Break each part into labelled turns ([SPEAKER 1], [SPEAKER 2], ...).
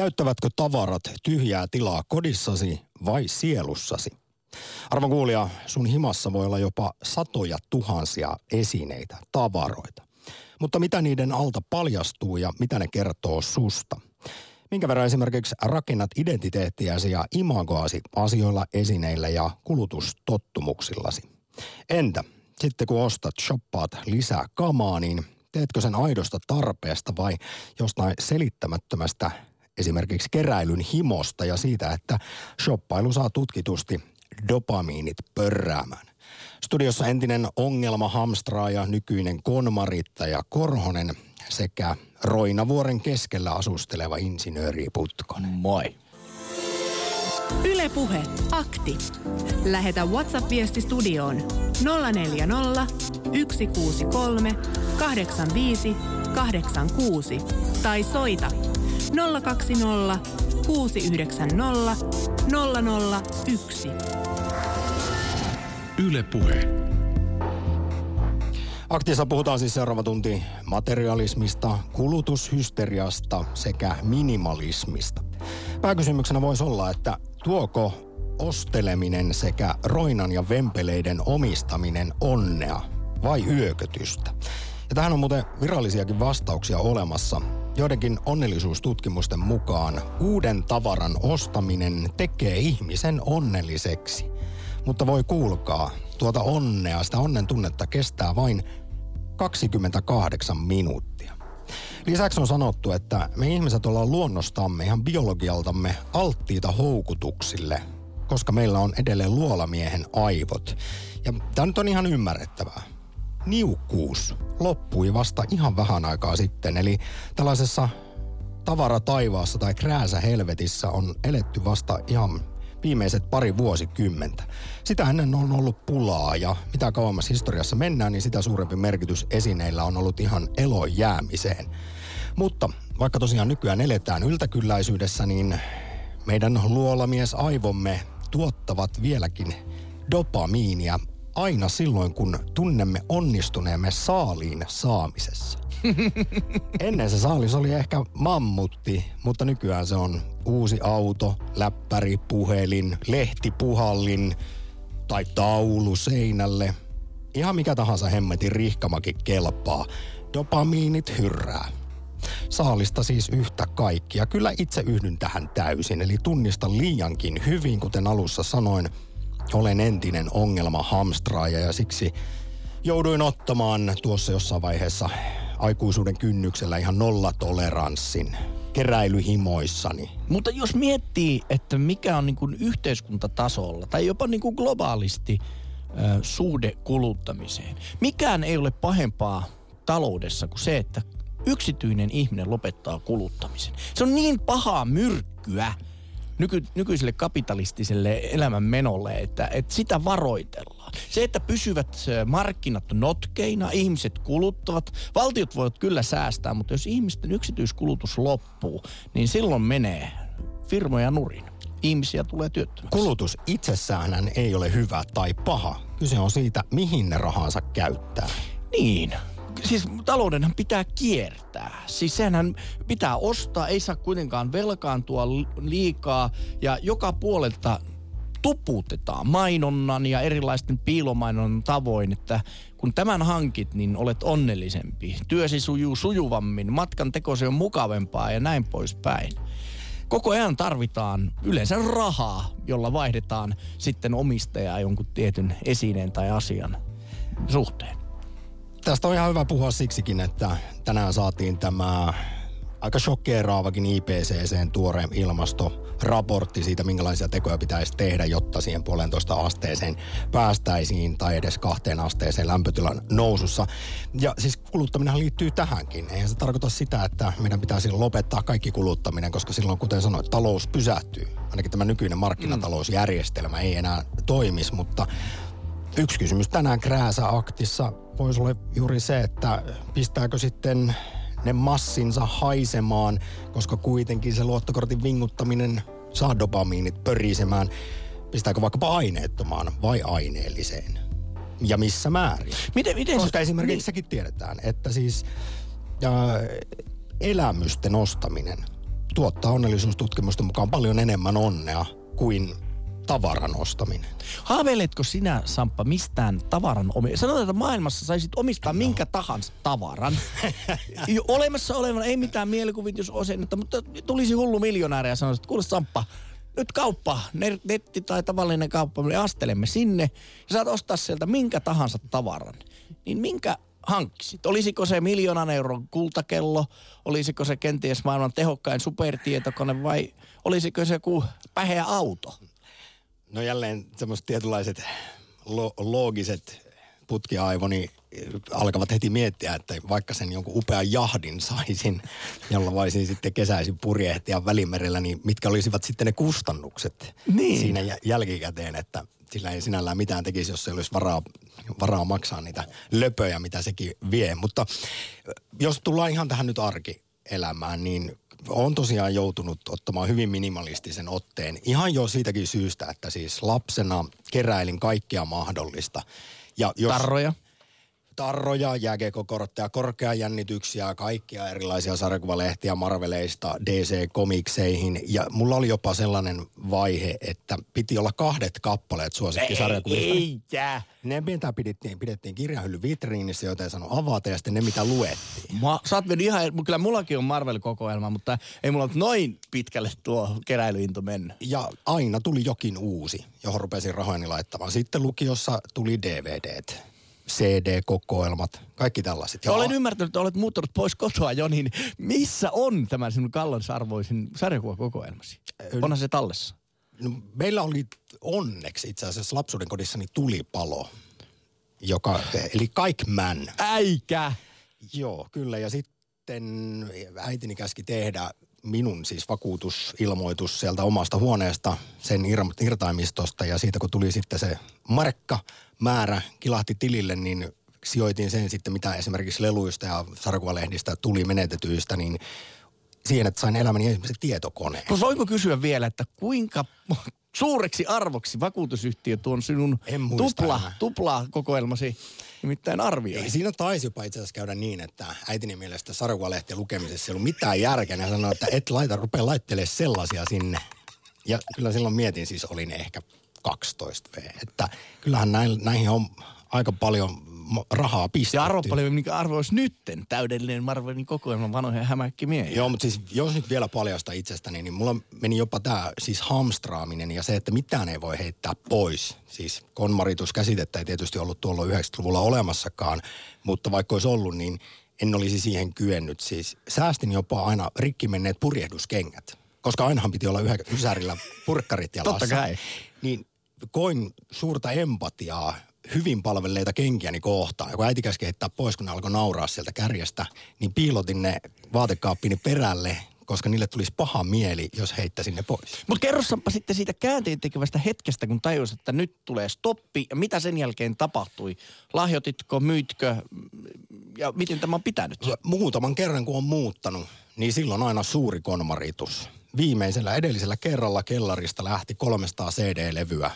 [SPEAKER 1] Täyttävätkö tavarat tyhjää tilaa kodissasi vai sielussasi? Arvon kuulija, sun himassa voi olla jopa satoja tuhansia esineitä, tavaroita. Mutta mitä niiden alta paljastuu ja mitä ne kertoo susta? Minkä verran esimerkiksi rakennat identiteettiäsi ja imagoasi asioilla, esineillä ja kulutustottumuksillasi? Entä sitten kun ostat, shoppaat lisää kamaa, niin teetkö sen aidosta tarpeesta vai jostain selittämättömästä esimerkiksi keräilyn himosta ja siitä, että shoppailu saa tutkitusti dopamiinit pörräämään. Studiossa entinen ongelma hamstraaja, nykyinen konmarittaja Korhonen sekä Roinavuoren keskellä asusteleva insinööri Putkonen.
[SPEAKER 2] Moi.
[SPEAKER 3] Ylepuhe akti. Lähetä WhatsApp-viesti studioon 040 163 85 86 tai soita 020 690 001.
[SPEAKER 2] Yle Puhe.
[SPEAKER 1] Aktissa puhutaan siis seuraava tunti materialismista, kulutushysteriasta sekä minimalismista. Pääkysymyksenä voisi olla, että tuoko osteleminen sekä roinan ja vempeleiden omistaminen onnea vai yökötystä? Ja tähän on muuten virallisiakin vastauksia olemassa. Joidenkin onnellisuustutkimusten mukaan uuden tavaran ostaminen tekee ihmisen onnelliseksi. Mutta voi kuulkaa, tuota onnea, sitä onnen tunnetta kestää vain 28 minuuttia. Lisäksi on sanottu, että me ihmiset ollaan luonnostamme, ihan biologialtamme, alttiita houkutuksille, koska meillä on edelleen luolamiehen aivot. Ja tämä nyt on ihan ymmärrettävää niukkuus loppui vasta ihan vähän aikaa sitten. Eli tällaisessa tavarataivaassa tai krääsä helvetissä on eletty vasta ihan viimeiset pari vuosikymmentä. Sitä ennen on ollut pulaa ja mitä kauemmas historiassa mennään, niin sitä suurempi merkitys esineillä on ollut ihan elon jäämiseen. Mutta vaikka tosiaan nykyään eletään yltäkylläisyydessä, niin meidän luolamies aivomme tuottavat vieläkin dopamiinia aina silloin, kun tunnemme onnistuneemme saaliin saamisessa. Ennen se saalis oli ehkä mammutti, mutta nykyään se on uusi auto, läppäri, puhelin, lehtipuhallin tai taulu seinälle. Ihan mikä tahansa hemmetin rihkamakin kelpaa. Dopamiinit hyrrää. Saalista siis yhtä kaikkia. Kyllä itse yhdyn tähän täysin, eli tunnista liiankin hyvin, kuten alussa sanoin – olen entinen ongelma hamstraaja ja siksi jouduin ottamaan tuossa jossain vaiheessa aikuisuuden kynnyksellä ihan nollatoleranssin keräilyhimoissani.
[SPEAKER 2] Mutta jos miettii, että mikä on niin kuin yhteiskuntatasolla tai jopa niin kuin globaalisti äh, suhde kuluttamiseen. Mikään ei ole pahempaa taloudessa kuin se, että yksityinen ihminen lopettaa kuluttamisen. Se on niin pahaa myrkkyä, nyky, nykyiselle kapitalistiselle elämänmenolle, että, että sitä varoitellaan. Se, että pysyvät markkinat notkeina, ihmiset kuluttavat, valtiot voivat kyllä säästää, mutta jos ihmisten yksityiskulutus loppuu, niin silloin menee firmoja nurin ihmisiä tulee työttömäksi.
[SPEAKER 1] Kulutus itsessään ei ole hyvä tai paha. Kyse on siitä, mihin ne rahansa käyttää.
[SPEAKER 2] Niin siis taloudenhan pitää kiertää. Siis senhän pitää ostaa, ei saa kuitenkaan velkaantua liikaa ja joka puolelta tuputetaan mainonnan ja erilaisten piilomainonnan tavoin, että kun tämän hankit, niin olet onnellisempi. Työsi sujuu sujuvammin, matkan tekosi on mukavempaa ja näin poispäin. Koko ajan tarvitaan yleensä rahaa, jolla vaihdetaan sitten omistajaa jonkun tietyn esineen tai asian suhteen.
[SPEAKER 1] Tästä on ihan hyvä puhua siksikin, että tänään saatiin tämä aika shokkeeraavakin IPCCn tuore ilmastoraportti siitä, minkälaisia tekoja pitäisi tehdä, jotta siihen puolentoista asteeseen päästäisiin tai edes kahteen asteeseen lämpötilan nousussa. Ja siis kuluttaminen liittyy tähänkin. Eihän se tarkoita sitä, että meidän pitäisi lopettaa kaikki kuluttaminen, koska silloin, kuten sanoit, talous pysähtyy. Ainakin tämä nykyinen markkinatalousjärjestelmä ei enää toimisi, mutta Yksi kysymys tänään Krääsä-aktissa voisi olla juuri se, että pistääkö sitten ne massinsa haisemaan, koska kuitenkin se luottokortin vinguttaminen saa dopamiinit pörisemään. Pistääkö vaikkapa aineettomaan vai aineelliseen? Ja missä määrin?
[SPEAKER 2] Miten, miten
[SPEAKER 1] koska se, esimerkiksi niin. sekin tiedetään, että siis äh, elämysten ostaminen tuottaa onnellisuustutkimusten mukaan paljon enemmän onnea kuin tavaran ostaminen.
[SPEAKER 2] Haaveiletko sinä, Samppa, mistään tavaran omi... Sanotaan, että maailmassa saisit omistaa no. minkä tahansa tavaran. Olemassa olevan, ei mitään mielikuvitusosennetta, mutta tulisi hullu miljonääri ja sanoisi, että kuule Samppa, nyt kauppa, netti tai tavallinen kauppa, me astelemme sinne ja saat ostaa sieltä minkä tahansa tavaran. Niin minkä hankkisit? Olisiko se miljoonan euron kultakello? Olisiko se kenties maailman tehokkain supertietokone vai olisiko se joku päheä auto?
[SPEAKER 1] No jälleen semmoiset tietynlaiset lo- loogiset putkiaivoni alkavat heti miettiä, että vaikka sen jonkun upean jahdin saisin, jolla voisin sitten kesäisin purjehtia välimerellä, niin mitkä olisivat sitten ne kustannukset niin. siinä jälkikäteen, että sillä ei sinällään mitään tekisi, jos se olisi varaa, varaa maksaa niitä löpöjä, mitä sekin vie. Mutta jos tullaan ihan tähän nyt arkielämään, niin on tosiaan joutunut ottamaan hyvin minimalistisen otteen. Ihan jo siitäkin syystä, että siis lapsena keräilin kaikkia mahdollista.
[SPEAKER 2] Ja jos, Tarroja?
[SPEAKER 1] Tarroja, jääkekokortteja, korkeajännityksiä, kaikkia erilaisia sarjakuvalehtiä Marveleista DC-komikseihin. Ja mulla oli jopa sellainen vaihe, että piti olla kahdet kappaleet suosikkisarjakuvista.
[SPEAKER 2] Ei, ei
[SPEAKER 1] Ne mitä pidettiin, pidettiin kirjahylly vitriinissä, joita ei sanonut avata, ja sitten ne mitä luettiin.
[SPEAKER 2] Mä, sä oot ihan, kyllä mullakin on Marvel-kokoelma, mutta ei mulla ole noin pitkälle tuo keräilyinto mennyt.
[SPEAKER 1] Ja aina tuli jokin uusi, johon rupesin rahojani laittamaan. Sitten lukiossa tuli DVDt CD-kokoelmat, kaikki tällaiset.
[SPEAKER 2] Ja olen ymmärtänyt, että olet muuttanut pois kotoa jo, niin missä on tämä sinun kalloisarvoisin sarjakuvakokoelmasi? Onhan se tallessa?
[SPEAKER 1] No, meillä oli onneksi itse asiassa lapsuuden kodissani tulipalo, joka, eli Kaikman.
[SPEAKER 2] Äikä!
[SPEAKER 1] Joo, kyllä. Ja sitten äitini käski tehdä minun siis vakuutusilmoitus sieltä omasta huoneesta, sen irtaimistosta ja siitä kun tuli sitten se markka määrä kilahti tilille, niin sijoitin sen sitten, mitä esimerkiksi leluista ja sarkuvalehdistä tuli menetetyistä, niin siihen, että sain elämäni ensimmäisen tietokoneen.
[SPEAKER 2] No voinko kysyä vielä, että kuinka suureksi arvoksi vakuutusyhtiö tuon sinun tupla, tupla kokoelmasi nimittäin arvioi.
[SPEAKER 1] Siinä taisi jopa itse asiassa käydä niin, että äitini mielestä sarkuvalehtien lukemisessa ei ollut mitään järkeä. Ja sanoi, että et laita, rupea laittelemaan sellaisia sinne. Ja kyllä silloin mietin, siis olin ehkä 12 V. Että kyllähän näin, näihin on aika paljon rahaa pistetty.
[SPEAKER 2] Ja arvo paljon, mikä arvo olisi nytten täydellinen Marvelin kokoelma vanhoja hämäkkimiehiä.
[SPEAKER 1] Joo, mutta siis jos nyt vielä paljasta itsestäni, niin mulla meni jopa tämä siis hamstraaminen ja se, että mitään ei voi heittää pois. Siis konmarituskäsitettä ei tietysti ollut tuolla 90-luvulla olemassakaan, mutta vaikka olisi ollut, niin en olisi siihen kyennyt. Siis säästin jopa aina rikki menneet purjehduskengät, koska ainahan piti olla ysärillä purkkarit jalassa.
[SPEAKER 2] Totta kai.
[SPEAKER 1] Niin koin suurta empatiaa hyvin palvelleita kenkiäni kohtaan. Ja kun äiti käski heittää pois, kun ne alkoi nauraa sieltä kärjestä, niin piilotin ne vaatekaappini perälle, koska niille tulisi paha mieli, jos heittäisin ne pois.
[SPEAKER 2] Mutta kerrossanpa sitten siitä käänteen tekevästä hetkestä, kun tajusit, että nyt tulee stoppi. Ja mitä sen jälkeen tapahtui? Lahjoititko, myytkö ja miten tämä on pitänyt?
[SPEAKER 1] Muutaman kerran, kun on muuttanut, niin silloin aina suuri konmaritus. Viimeisellä edellisellä kerralla kellarista lähti 300 CD-levyä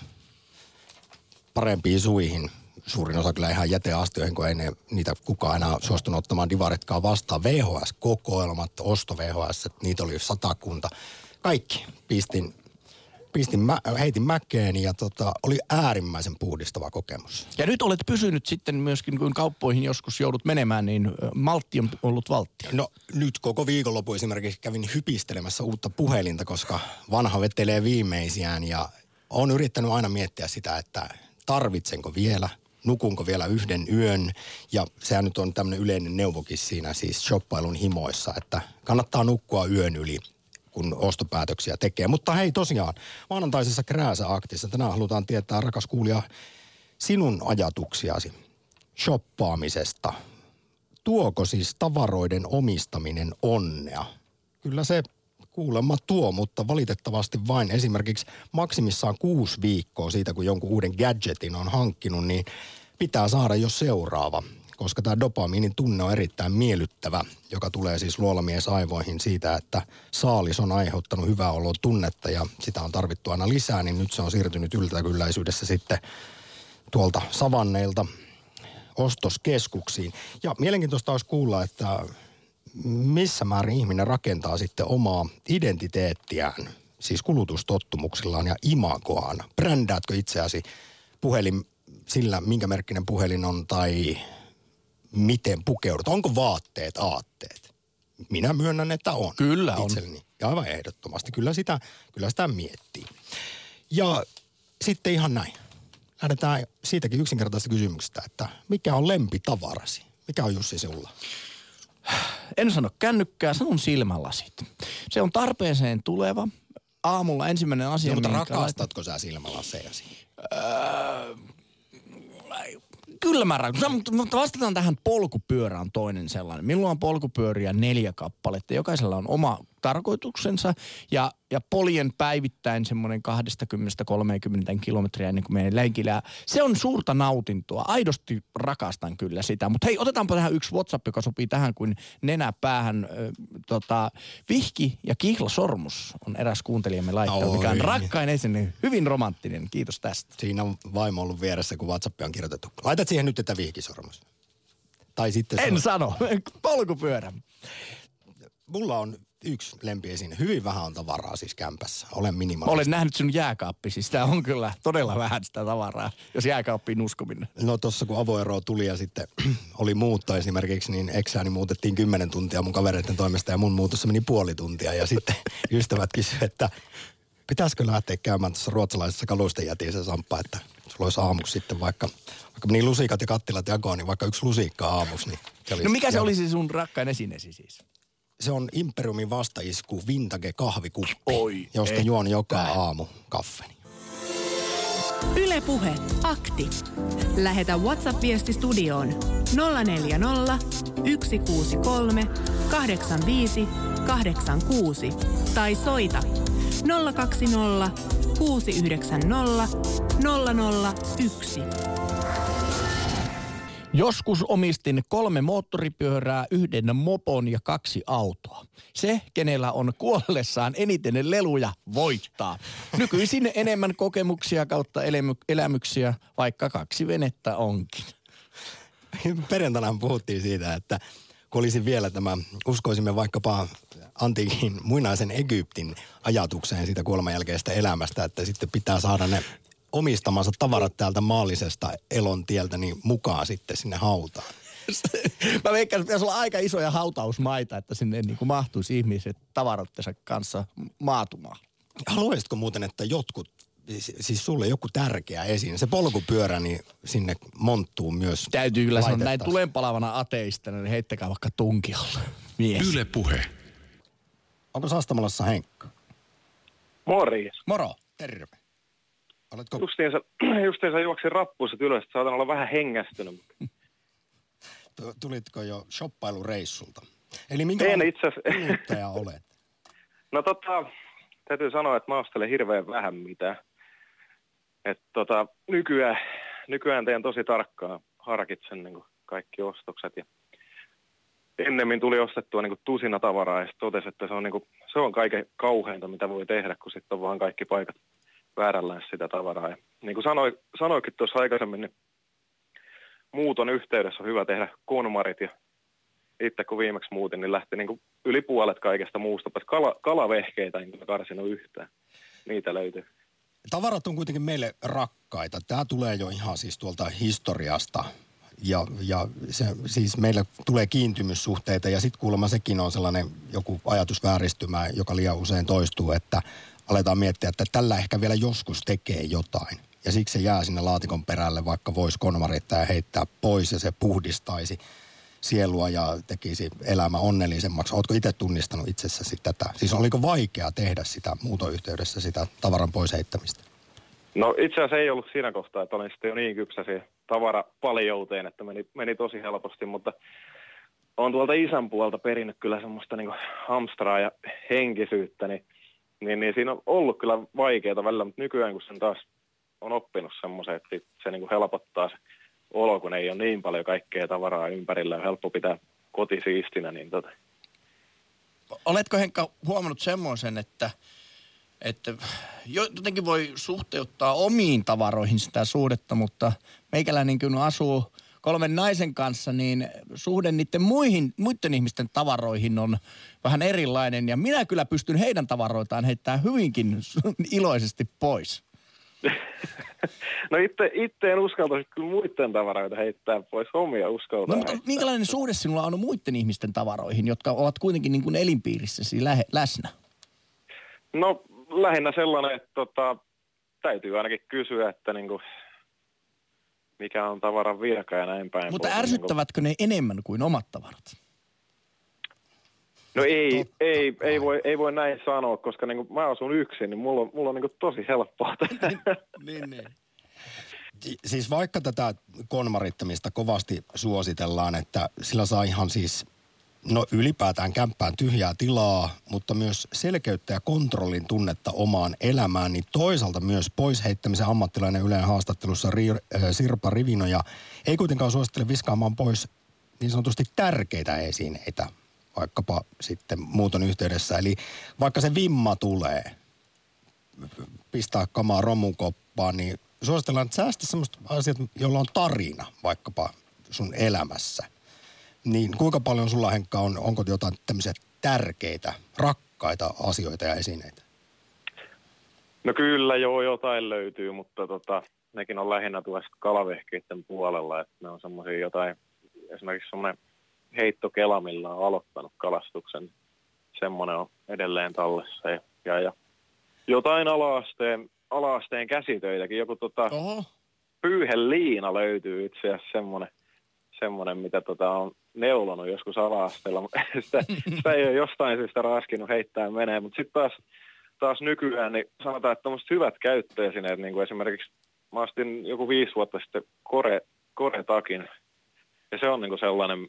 [SPEAKER 1] parempiin suihin. Suurin osa kyllä ihan jäteastioihin, kun ei ne, niitä kukaan enää suostunut ottamaan divaritkaan vastaan. VHS-kokoelmat, osto VHS, niitä oli satakunta. Kaikki pistin pistin mä, heitin mäkeen ja tota, oli äärimmäisen puhdistava kokemus.
[SPEAKER 2] Ja nyt olet pysynyt sitten myöskin, kun kauppoihin joskus joudut menemään, niin maltti on ollut valtti.
[SPEAKER 1] No nyt koko viikonloppu esimerkiksi kävin hypistelemässä uutta puhelinta, koska vanha vetelee viimeisiään ja on yrittänyt aina miettiä sitä, että tarvitsenko vielä, nukunko vielä yhden yön. Ja sehän nyt on tämmöinen yleinen neuvokin siinä siis shoppailun himoissa, että kannattaa nukkua yön yli kun ostopäätöksiä tekee. Mutta hei tosiaan, maanantaisessa Krääsä-aktissa tänään halutaan tietää, rakas kuulija, sinun ajatuksiasi shoppaamisesta. Tuoko siis tavaroiden omistaminen onnea? Kyllä se kuulemma tuo, mutta valitettavasti vain esimerkiksi maksimissaan kuusi viikkoa siitä, kun jonkun uuden gadgetin on hankkinut, niin pitää saada jo seuraava. Koska tämä dopamiinin tunne on erittäin miellyttävä, joka tulee siis luolamies aivoihin siitä, että saalis on aiheuttanut hyvää oloa tunnetta ja sitä on tarvittu aina lisää, niin nyt se on siirtynyt yltäkylläisyydessä sitten tuolta savanneilta ostoskeskuksiin. Ja mielenkiintoista olisi kuulla, että missä määrin ihminen rakentaa sitten omaa identiteettiään, siis kulutustottumuksillaan ja imagoaan. Brändäätkö itseäsi puhelin sillä, minkä merkkinen puhelin on tai miten pukeudut? Onko vaatteet aatteet? Minä myönnän, että on.
[SPEAKER 2] Kyllä on.
[SPEAKER 1] Itselleni. Ja aivan ehdottomasti. Kyllä sitä, kyllä sitä miettii. Ja sitten ihan näin. Lähdetään siitäkin yksinkertaisesta kysymyksestä, että mikä on lempitavarasi? Mikä on Jussi sinulla?
[SPEAKER 2] En sano kännykkää, sanon silmälasit. Se on tarpeeseen tuleva. Aamulla ensimmäinen asia,
[SPEAKER 1] No, mutta rakastatko sä silmälasejasi?
[SPEAKER 2] Kyllä mä rakastan, mutta- mutta vastataan tähän polkupyörään toinen sellainen. Minulla on polkupyöriä neljä kappaletta. Jokaisella on oma tarkoituksensa ja, ja poljen päivittäin semmoinen 20-30 kilometriä ennen kuin menee lenkillä. Se on suurta nautintoa. Aidosti rakastan kyllä sitä. Mutta hei, otetaanpa tähän yksi WhatsApp, joka sopii tähän kuin nenä päähän. Ö, tota, Vihki ja Kihla Sormus on eräs kuuntelijamme laittanut, mikä on rakkain esine. Hyvin romanttinen. Kiitos tästä.
[SPEAKER 1] Siinä on vaimo ollut vieressä, kun WhatsApp on kirjoitettu. Laitat siihen nyt tätä vihkisormus. Tai sitten
[SPEAKER 2] En sano. Polkupyörä.
[SPEAKER 1] Mulla on yksi lempiesine. Hyvin vähän on tavaraa siis kämpässä. Olen
[SPEAKER 2] Mä
[SPEAKER 1] minimalisti.
[SPEAKER 2] olen nähnyt sinun jääkaappi, siis sitä on kyllä todella vähän sitä tavaraa, jos jääkaappiin uskominen.
[SPEAKER 1] No tuossa kun avoero tuli ja sitten oli muutto esimerkiksi, niin eksääni muutettiin 10 tuntia mun kavereiden toimesta ja mun muutossa meni puoli tuntia. Ja sitten ystävät kysyivät, että pitäisikö lähteä käymään tuossa ruotsalaisessa kalustenjätissä Samppa, että sulla olisi aamuksi sitten vaikka, vaikka meni lusikat ja kattilat jakoon, niin vaikka yksi lusikka aamuksi. Niin se
[SPEAKER 2] No mikä se olisi sun rakkain esineesi siis?
[SPEAKER 1] Se on Imperiumin vastaisku vintage kahvikuppi,
[SPEAKER 2] Oi,
[SPEAKER 1] josta
[SPEAKER 2] ei.
[SPEAKER 1] juon joka aamu kaffeni.
[SPEAKER 3] Yle Puhe, akti. Lähetä WhatsApp-viesti studioon 040 163 85 86 tai soita 020 690 001.
[SPEAKER 2] Joskus omistin kolme moottoripyörää, yhden mopon ja kaksi autoa. Se, kenellä on kuollessaan eniten leluja, voittaa. Nykyisin enemmän kokemuksia kautta elämy- elämyksiä, vaikka kaksi venettä onkin.
[SPEAKER 1] Perjantaina puhuttiin siitä, että kun olisi vielä tämä, uskoisimme vaikkapa antiikin muinaisen Egyptin ajatukseen siitä kuolemanjälkeisestä elämästä, että sitten pitää saada ne omistamansa tavarat täältä maallisesta elontieltä niin mukaan sitten sinne hautaan.
[SPEAKER 2] Mä veikkaan, että pitäisi olla aika isoja hautausmaita, että sinne niin kuin mahtuisi ihmiset tavaroittensa kanssa maatumaan.
[SPEAKER 1] Haluaisitko muuten, että jotkut, siis- sulle joku tärkeä esiin, se polkupyörä, niin sinne monttuu myös
[SPEAKER 2] Täytyy kyllä sanoa, näin
[SPEAKER 1] laitettaisiin.
[SPEAKER 2] tulenpalavana ateistana, niin heittäkää vaikka tunkiolla. Mies.
[SPEAKER 4] Yle Puhe.
[SPEAKER 1] Onko Sastamalassa Henkka?
[SPEAKER 5] Morjes.
[SPEAKER 2] Moro.
[SPEAKER 1] Terve. Oletko
[SPEAKER 5] Justiinsa, justiinsa juoksin rappuiset ylös, että saatan olla vähän hengästynyt.
[SPEAKER 1] tu- tulitko jo shoppailureissulta? Eli minkä
[SPEAKER 5] En itse asiassa-
[SPEAKER 1] olet?
[SPEAKER 5] No tota, täytyy sanoa, että mä ostelen hirveän vähän mitään. Et tota, nykyään, nykyään teen tosi tarkkaan, harkitsen niin kaikki ostokset. Ja ennemmin tuli ostettua niin tusina tavaraa ja totesin, että se on, niin kuin, se on kaiken kauheinta, mitä voi tehdä, kun sitten on vaan kaikki paikat väärällään sitä tavaraa. Ja niin kuin sanoi, sanoikin tuossa aikaisemmin, niin muuton yhteydessä on hyvä tehdä konmarit ja itse kun viimeksi muutin, niin lähti niin kuin yli puolet kaikesta muusta, paitsi kala, kalavehkeitä en kyllä karsinut yhtään. Niitä löytyy.
[SPEAKER 1] Tavarat on kuitenkin meille rakkaita. Tämä tulee jo ihan siis tuolta historiasta. Ja, ja se, siis meillä tulee kiintymyssuhteita ja sitten kuulemma sekin on sellainen joku ajatusvääristymä, joka liian usein toistuu, että aletaan miettiä, että tällä ehkä vielä joskus tekee jotain. Ja siksi se jää sinne laatikon perälle, vaikka voisi konmarittaa ja heittää pois ja se puhdistaisi sielua ja tekisi elämä onnellisemmaksi. Oletko itse tunnistanut itsessäsi tätä? Siis oliko vaikea tehdä sitä muutoyhteydessä, sitä tavaran pois heittämistä?
[SPEAKER 5] No itse asiassa ei ollut siinä kohtaa, että olin sitten jo niin kypsä siihen tavarapaljouteen, että meni, meni tosi helposti, mutta on tuolta isän puolta perinnyt kyllä semmoista niin hamstraa ja henkisyyttä, niin, niin, niin siinä on ollut kyllä vaikeaa välillä, mutta nykyään kun sen taas on oppinut semmoisen, että se niin helpottaa se olo, kun ei ole niin paljon kaikkea tavaraa ympärillä, on helppo pitää koti siistinä, niin tota,
[SPEAKER 2] Oletko Henkka huomannut semmoisen, että, että jo- jotenkin voi suhteuttaa omiin tavaroihin sitä suhdetta, mutta meikäläinen kun asuu kolmen naisen kanssa, niin suhde niiden muihin, muiden ihmisten tavaroihin on vähän erilainen. Ja minä kyllä pystyn heidän tavaroitaan heittämään hyvinkin iloisesti pois.
[SPEAKER 5] No itse, itse en uskaltaisi kyllä muiden tavaroita heittää pois, omia uskaltaa
[SPEAKER 2] No mutta
[SPEAKER 5] heittää.
[SPEAKER 2] minkälainen suhde sinulla on muiden ihmisten tavaroihin, jotka ovat kuitenkin niin kuin elinpiirissäsi lähe, läsnä?
[SPEAKER 5] No lähinnä sellainen, että tota, täytyy ainakin kysyä, että niinku, mikä on tavaran virka ja näin päin.
[SPEAKER 2] Mutta
[SPEAKER 5] pois.
[SPEAKER 2] ärsyttävätkö ne enemmän kuin omat tavarat?
[SPEAKER 5] No ei,
[SPEAKER 1] Totta
[SPEAKER 5] ei,
[SPEAKER 1] kai.
[SPEAKER 5] ei, voi, ei voi näin sanoa, koska niinku, mä asun yksin, niin mulla on, mulla on niinku tosi helppoa.
[SPEAKER 2] Niin, niin.
[SPEAKER 1] Si- Siis vaikka tätä konmarittamista kovasti suositellaan, että sillä saa ihan siis, no ylipäätään kämppään tyhjää tilaa, mutta myös selkeyttä ja kontrollin tunnetta omaan elämään, niin toisaalta myös pois heittämisen ammattilainen Yleen haastattelussa Ri- äh, Sirpa Rivinoja ei kuitenkaan suosittele viskaamaan pois niin sanotusti tärkeitä esineitä, vaikkapa sitten muuton yhteydessä. Eli vaikka se vimma tulee, pistää kamaa romukoppaan, niin suositellaan, että säästä semmoista asiat, joilla on tarina vaikkapa sun elämässä. Niin kuinka paljon sulla Henkka on, onko jotain tämmöisiä tärkeitä, rakkaita asioita ja esineitä?
[SPEAKER 5] No kyllä joo, jotain löytyy, mutta tota, nekin on lähinnä tuosta kalavehkeiden puolella, että ne on semmoisia jotain, esimerkiksi semmoinen heittokela, millä on aloittanut kalastuksen, semmoinen on edelleen tallessa ja, ja, ja jotain alaasteen, alaasteen käsitöitäkin, joku tota,
[SPEAKER 2] Oho.
[SPEAKER 5] pyyheliina löytyy itse asiassa semmoinen, semmoinen mitä tota on neulonut joskus ala-asteella, sitä, sitä ei ole jostain syystä raskinut heittää menee, mutta sitten taas, taas nykyään niin sanotaan, että tämmöiset hyvät käyttöesineet, niin kuin esimerkiksi mä ostin joku viisi vuotta sitten kore, koretakin, ja se on niin kuin sellainen,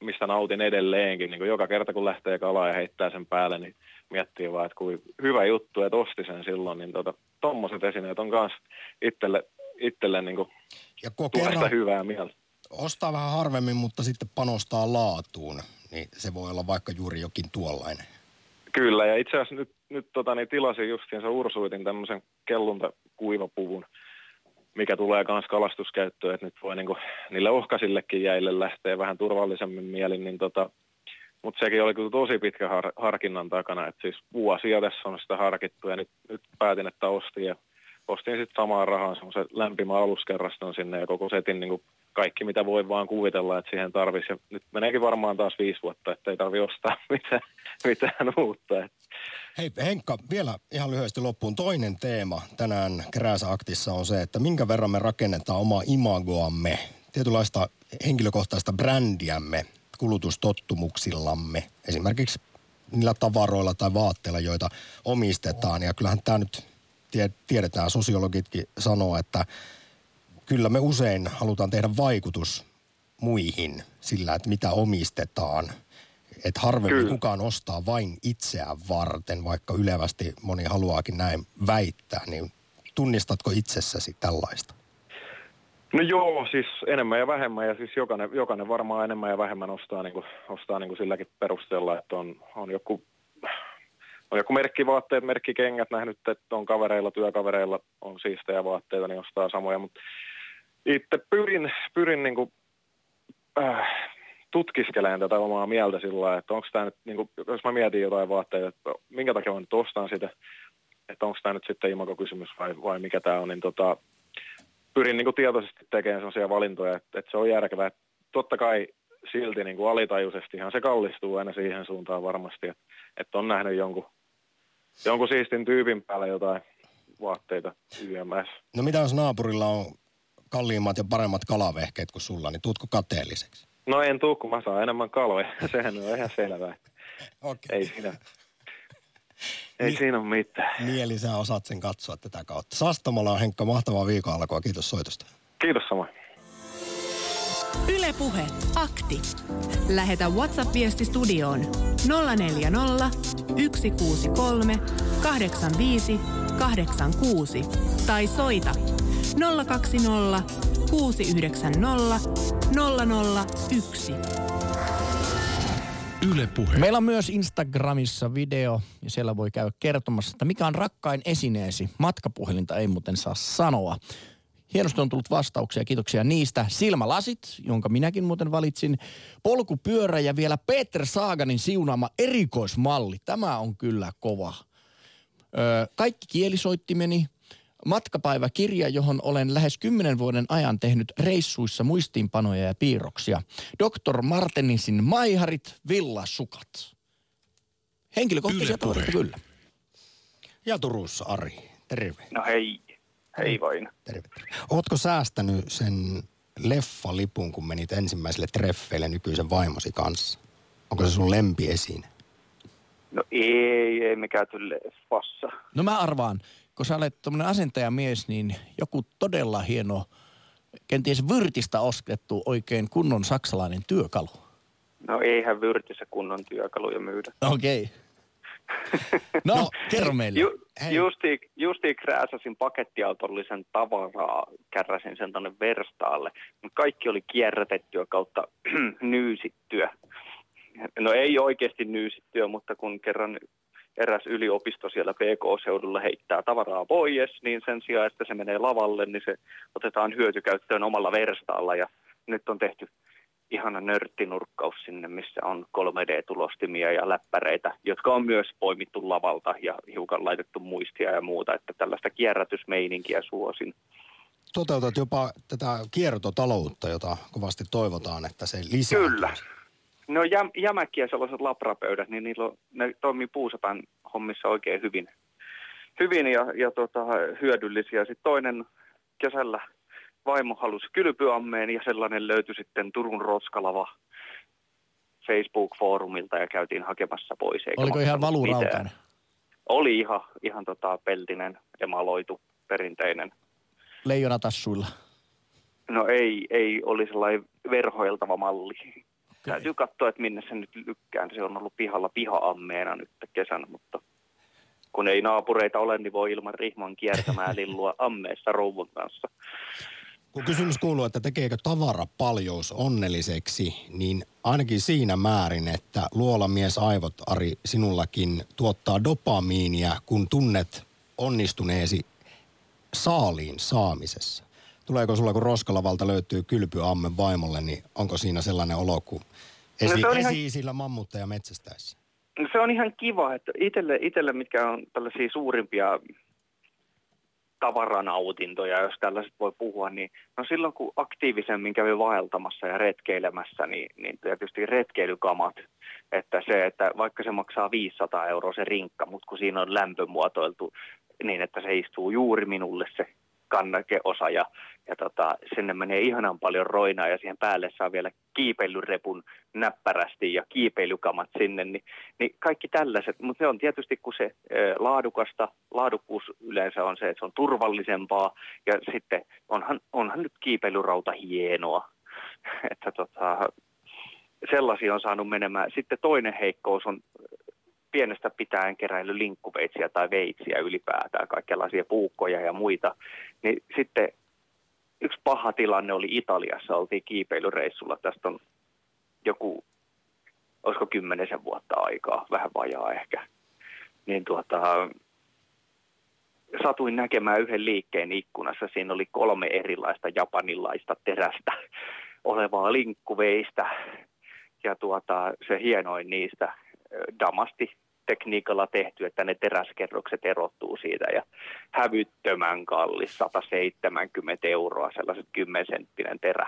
[SPEAKER 5] mistä nautin edelleenkin, niin kuin joka kerta kun lähtee kalaa ja heittää sen päälle, niin miettii vaan, että kuin hyvä juttu, että osti sen silloin, niin tota, tommoset esineet on myös itselle, itselle niin kuin
[SPEAKER 1] Ja kun kerran
[SPEAKER 5] hyvää mieltä.
[SPEAKER 1] Ostaa vähän harvemmin, mutta sitten panostaa laatuun, niin se voi olla vaikka juuri jokin tuollainen.
[SPEAKER 5] Kyllä, ja itse asiassa nyt, nyt tota, niin tilasin justiinsa Ursuitin tämmöisen kelluntakuivapuvun, mikä tulee myös kalastuskäyttöön, että nyt voi niinku, niille ohkasillekin jäille lähteä vähän turvallisemmin mielin, niin tota, mutta sekin oli tosi pitkä har, harkinnan takana, että siis vuosia tässä on sitä harkittu ja nyt, nyt päätin, että ostin ja ostin sitten samaan rahaan semmoisen lämpimän aluskerraston sinne ja koko setin niin kaikki mitä voi vaan kuvitella, että siihen tarvisi. Ja nyt meneekin varmaan taas viisi vuotta, että ei tarvi ostaa mitään, mitään uutta.
[SPEAKER 1] Hei Henkka, vielä ihan lyhyesti loppuun. Toinen teema tänään Krääsä-aktissa on se, että minkä verran me rakennetaan omaa imagoamme, tietynlaista henkilökohtaista brändiämme kulutustottumuksillamme. Esimerkiksi niillä tavaroilla tai vaatteilla, joita omistetaan. Ja kyllähän tämä nyt tie- tiedetään, sosiologitkin sanoo, että kyllä me usein halutaan tehdä vaikutus muihin sillä, että mitä omistetaan. Että harvemmin
[SPEAKER 5] Kyllä.
[SPEAKER 1] kukaan ostaa vain itseään varten, vaikka ylevästi moni haluaakin näin väittää. Niin tunnistatko itsessäsi tällaista?
[SPEAKER 5] No joo, siis enemmän ja vähemmän ja siis jokainen, jokainen varmaan enemmän ja vähemmän ostaa, niin kuin, ostaa niin kuin silläkin perusteella, että on, on joku, on joku merkkivaatteet, merkkikengät nähnyt, että on kavereilla, työkavereilla on siistejä vaatteita, niin ostaa samoja, mutta itse pyrin, pyrin niin kuin, äh, tutkiskelemaan tätä omaa mieltä sillä että onko tämä nyt, niin kuin, jos mä mietin jotain vaatteita, että minkä takia mä nyt ostan sitä, että onko tämä nyt sitten imakokysymys vai, vai mikä tämä on, niin tota, pyrin niin kuin tietoisesti tekemään sellaisia valintoja, että, että se on järkevää. Totta kai silti niin kuin alitajuisestihan se kallistuu aina siihen suuntaan varmasti, että, että on nähnyt jonkun, jonkun siistin tyypin päällä jotain vaatteita YMS.
[SPEAKER 1] No mitä jos naapurilla on kalliimmat ja paremmat kalavehkeet kuin sulla, niin tuutko kateelliseksi?
[SPEAKER 5] No en tuu, kun mä saan enemmän kaloja. Sehän on ihan selvää.
[SPEAKER 1] Okei.
[SPEAKER 5] Ei siinä, ei siinä ole mitään.
[SPEAKER 1] Niin, eli sä osaat sen katsoa tätä kautta. Sastamalla on Henkka mahtavaa viikon alkua. Kiitos soitosta.
[SPEAKER 5] Kiitos samoin.
[SPEAKER 3] Ylepuhe akti. Lähetä WhatsApp-viesti studioon 040 163 85 86 tai soita 020 690 001.
[SPEAKER 4] Yle Puhe.
[SPEAKER 2] Meillä on myös Instagramissa video ja siellä voi käydä kertomassa, että mikä on rakkain esineesi. Matkapuhelinta ei muuten saa sanoa. Hienosti on tullut vastauksia, kiitoksia niistä. Silmälasit, jonka minäkin muuten valitsin. Polkupyörä ja vielä Peter Saaganin siunaama erikoismalli. Tämä on kyllä kova. Öö, kaikki kielisoittimeni, matkapäiväkirja, johon olen lähes kymmenen vuoden ajan tehnyt reissuissa muistiinpanoja ja piirroksia. Dr. Martenisin maiharit, villasukat. Henkilökohtaisia tavaroita kyllä.
[SPEAKER 1] Ja Turussa Ari, terve.
[SPEAKER 4] No hei, hei vain.
[SPEAKER 1] Terve, terve. Ootko säästänyt sen leffalipun, kun menit ensimmäiselle treffeille nykyisen vaimosi kanssa? Onko se sun lempiesine?
[SPEAKER 4] No ei, ei me käyty leffassa.
[SPEAKER 2] No mä arvaan, kun sä olet tämmöinen asentajamies, niin joku todella hieno, kenties vyrtistä ostettu oikein kunnon saksalainen työkalu.
[SPEAKER 4] No eihän Vyrtissä kunnon työkaluja myydä.
[SPEAKER 2] Okei. Okay. No, kerro meille.
[SPEAKER 4] Ju, justi, justi krääsäsin pakettiautollisen tavaraa, kärräsin sen tonne verstaalle. Mutta kaikki oli kierrätettyä kautta nyysittyä. No ei oikeasti nyysittyä, mutta kun kerran eräs yliopisto siellä PK-seudulla heittää tavaraa pois, niin sen sijaan, että se menee lavalle, niin se otetaan hyötykäyttöön omalla verstaalla. Ja nyt on tehty ihana nörttinurkkaus sinne, missä on 3D-tulostimia ja läppäreitä, jotka on myös poimittu lavalta ja hiukan laitettu muistia ja muuta, että tällaista kierrätysmeininkiä suosin.
[SPEAKER 1] Toteutat jopa tätä kiertotaloutta, jota kovasti toivotaan, että se lisää.
[SPEAKER 4] Kyllä. No jäm, jämäkkiä sellaiset laprapöydät, niin niillä on, ne toimii puusapan hommissa oikein hyvin, hyvin ja, ja tota, hyödyllisiä. Sitten toinen kesällä vaimo halusi kylpyammeen ja sellainen löytyi sitten Turun Roskalava Facebook-foorumilta ja käytiin hakemassa pois. Eikä
[SPEAKER 2] Oliko ihan valurautainen?
[SPEAKER 4] Oli ihan, ihan tota peltinen, emaloitu, perinteinen.
[SPEAKER 2] Leijonatassuilla?
[SPEAKER 4] No ei, ei, oli sellainen verhoiltava malli. Okay. Täytyy katsoa, että minne se nyt lykkään. Se on ollut pihalla piha-ammeena nyt kesänä, mutta kun ei naapureita ole, niin voi ilman rihman kiertämään lillua ammeessa rouvun kanssa.
[SPEAKER 1] Kun kysymys kuuluu, että tekeekö tavara paljous onnelliseksi, niin ainakin siinä määrin, että luolamies aivot, Ari, sinullakin tuottaa dopamiinia, kun tunnet onnistuneesi saaliin saamisessa. Tuleeko sulla, kun Roskalavalta löytyy kylpyamme vaimolle, niin onko siinä sellainen olo kuin esi- no ihan... esi-isillä mammutteja metsästäessä?
[SPEAKER 4] No se on ihan kiva, että itselle, itselle mitkä on tällaisia suurimpia tavaranautintoja, jos tällaiset voi puhua, niin no silloin kun aktiivisemmin kävi vaeltamassa ja retkeilemässä, niin, niin tietysti retkeilykamat, että se, että vaikka se maksaa 500 euroa se rinkka, mutta kun siinä on lämpömuotoiltu niin, että se istuu juuri minulle se kannakeosa ja, ja tota, sinne menee ihanan paljon roinaa ja siihen päälle saa vielä kiipeilyrepun näppärästi ja kiipeilykamat sinne, niin, niin kaikki tällaiset, mutta se on tietysti kun se e, laadukasta, laadukkuus yleensä on se, että se on turvallisempaa ja sitten onhan, onhan nyt kiipeilyrauta hienoa, että tota, sellaisia on saanut menemään. Sitten toinen heikkous on pienestä pitäen keräily linkkuveitsiä tai veitsiä ylipäätään, kaikenlaisia puukkoja ja muita, niin sitten yksi paha tilanne oli Italiassa, oltiin kiipeilyreissulla, tästä on joku, olisiko kymmenisen vuotta aikaa, vähän vajaa ehkä, niin tuota, satuin näkemään yhden liikkeen ikkunassa, siinä oli kolme erilaista japanilaista terästä olevaa linkkuveistä, ja tuota, se hienoin niistä damasti tekniikalla tehty, että ne teräskerrokset erottuu siitä. Ja hävyttömän kallis, 170 euroa sellaiset 10 senttinen terä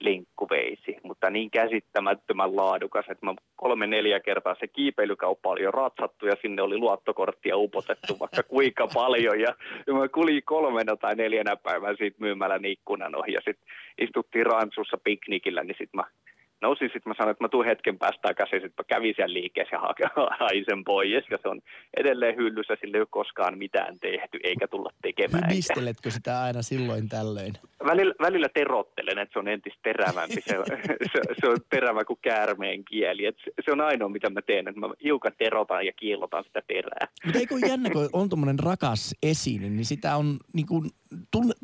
[SPEAKER 4] linkkuveisi, mutta niin käsittämättömän laadukas, että mä kolme neljä kertaa se kiipeilykauppa oli jo ratsattu ja sinne oli luottokorttia upotettu vaikka kuinka paljon. Ja, mä kulin kolmena tai neljänä päivänä siitä myymälän ikkunan ohi. Ja sitten istuttiin Rantsussa piknikillä, niin sitten mä nousin, sitten mä sanoin, että mä tuun hetken päästä takaisin, sitten mä kävin siellä liikkeessä ja hain pois, ja se on edelleen hyllyssä, sille ei ole koskaan mitään tehty, eikä tulla tekemään.
[SPEAKER 2] Hybisteletkö sitä aina silloin tällöin?
[SPEAKER 4] Välillä, välillä terottelen, että se on entistä terävämpi, se, se, se on terävä kuin käärmeen kieli, Et se on ainoa, mitä mä teen, että mä hiukan terotan ja kiillotan sitä terää.
[SPEAKER 2] Mutta eikö jännä, kun on tuommoinen rakas esine, niin sitä on niin kuin,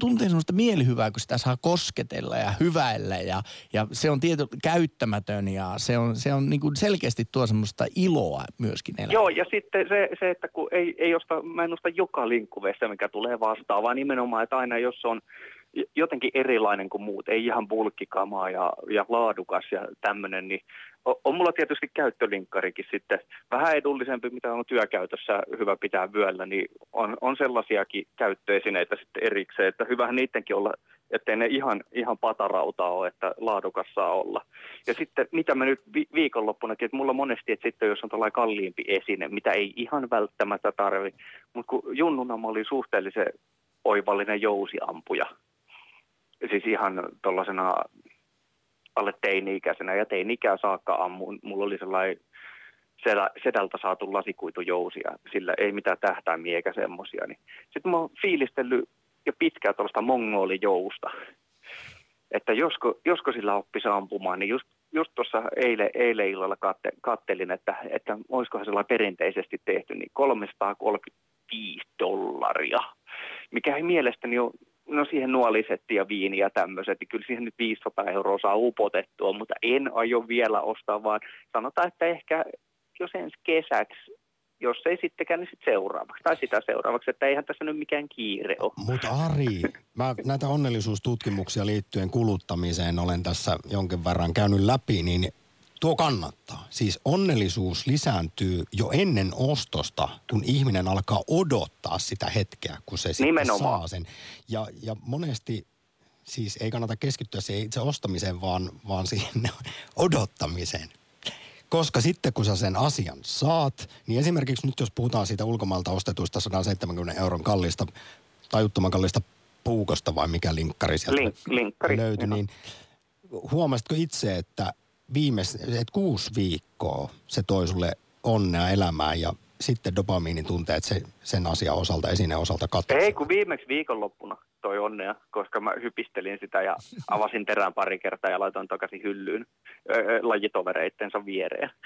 [SPEAKER 2] tuntee sellaista mielihyvää, kun sitä saa kosketella ja hyväillä ja, ja se on tieto, käyttämätön ja se on, se on niin kuin selkeästi tuo semmoista iloa myöskin elämään.
[SPEAKER 4] Joo, ja sitten se, se että kun ei, ei osta, mä en osta joka linkkuveessa, mikä tulee vastaan, vaan nimenomaan, että aina jos on jotenkin erilainen kuin muut, ei ihan bulkkikamaa ja, ja laadukas ja tämmöinen, niin on, on mulla tietysti käyttölinkkarikin sitten. Vähän edullisempi, mitä on työkäytössä hyvä pitää vyöllä, niin on, on sellaisiakin käyttöesineitä sitten erikseen, että hyvähän niidenkin olla, ettei ne ihan, ihan patarauta ole, että laadukas saa olla. Ja sitten mitä mä nyt vi- viikonloppunakin, että mulla monesti, että sitten jos on tällainen kalliimpi esine, mitä ei ihan välttämättä tarvi, mutta kun junnuna mä olin suhteellisen oivallinen jousiampuja, siis ihan tuollaisena alle teini-ikäisenä ja teini-ikää saakka ammun. Mulla oli sellainen sedä, sedältä saatu lasikuitujousi ja sillä ei mitään tähtäimiä eikä semmosia. Niin. Sitten mä oon fiilistellyt jo pitkään tuollaista mongolijousta. Että josko, josko sillä oppisi ampumaan, niin just, just tuossa eilen, eilen illalla katte, kattelin, että, että olisikohan sellainen perinteisesti tehty, niin 335 dollaria, mikä ei mielestäni ole no siihen nuolisetti ja viini ja tämmöiset, niin kyllä siihen nyt 500 euroa saa upotettua, mutta en aio vielä ostaa, vaan sanotaan, että ehkä jos ensi kesäksi, jos ei sittenkään, niin sitten seuraavaksi tai sitä seuraavaksi, että eihän tässä nyt mikään kiire ole.
[SPEAKER 1] Mutta Ari, mä näitä onnellisuustutkimuksia liittyen kuluttamiseen olen tässä jonkin verran käynyt läpi, niin tuo kannattaa. Siis onnellisuus lisääntyy jo ennen ostosta, kun ihminen alkaa odottaa sitä hetkeä, kun se sitten
[SPEAKER 4] Nimenomaan.
[SPEAKER 1] saa sen. Ja, ja monesti siis ei kannata keskittyä siihen itse ostamiseen, vaan, vaan siihen odottamiseen. Koska sitten kun sä sen asian saat, niin esimerkiksi nyt jos puhutaan siitä ulkomailta ostetuista 170 euron kallista, tajuttoman kallista puukosta vai mikä linkkari sieltä
[SPEAKER 4] Link, linkkari.
[SPEAKER 1] löytyi, niin huomasitko itse, että viimeis, että kuusi viikkoa se toi sulle onnea elämään ja sitten dopamiinin tunteet se, sen asian osalta, esineen osalta katosi?
[SPEAKER 4] Ei, kun viimeksi viikonloppuna toi onnea, koska mä hypistelin sitä ja avasin terään pari kertaa ja laitoin takaisin hyllyyn öö, lajitovereittensa viereen.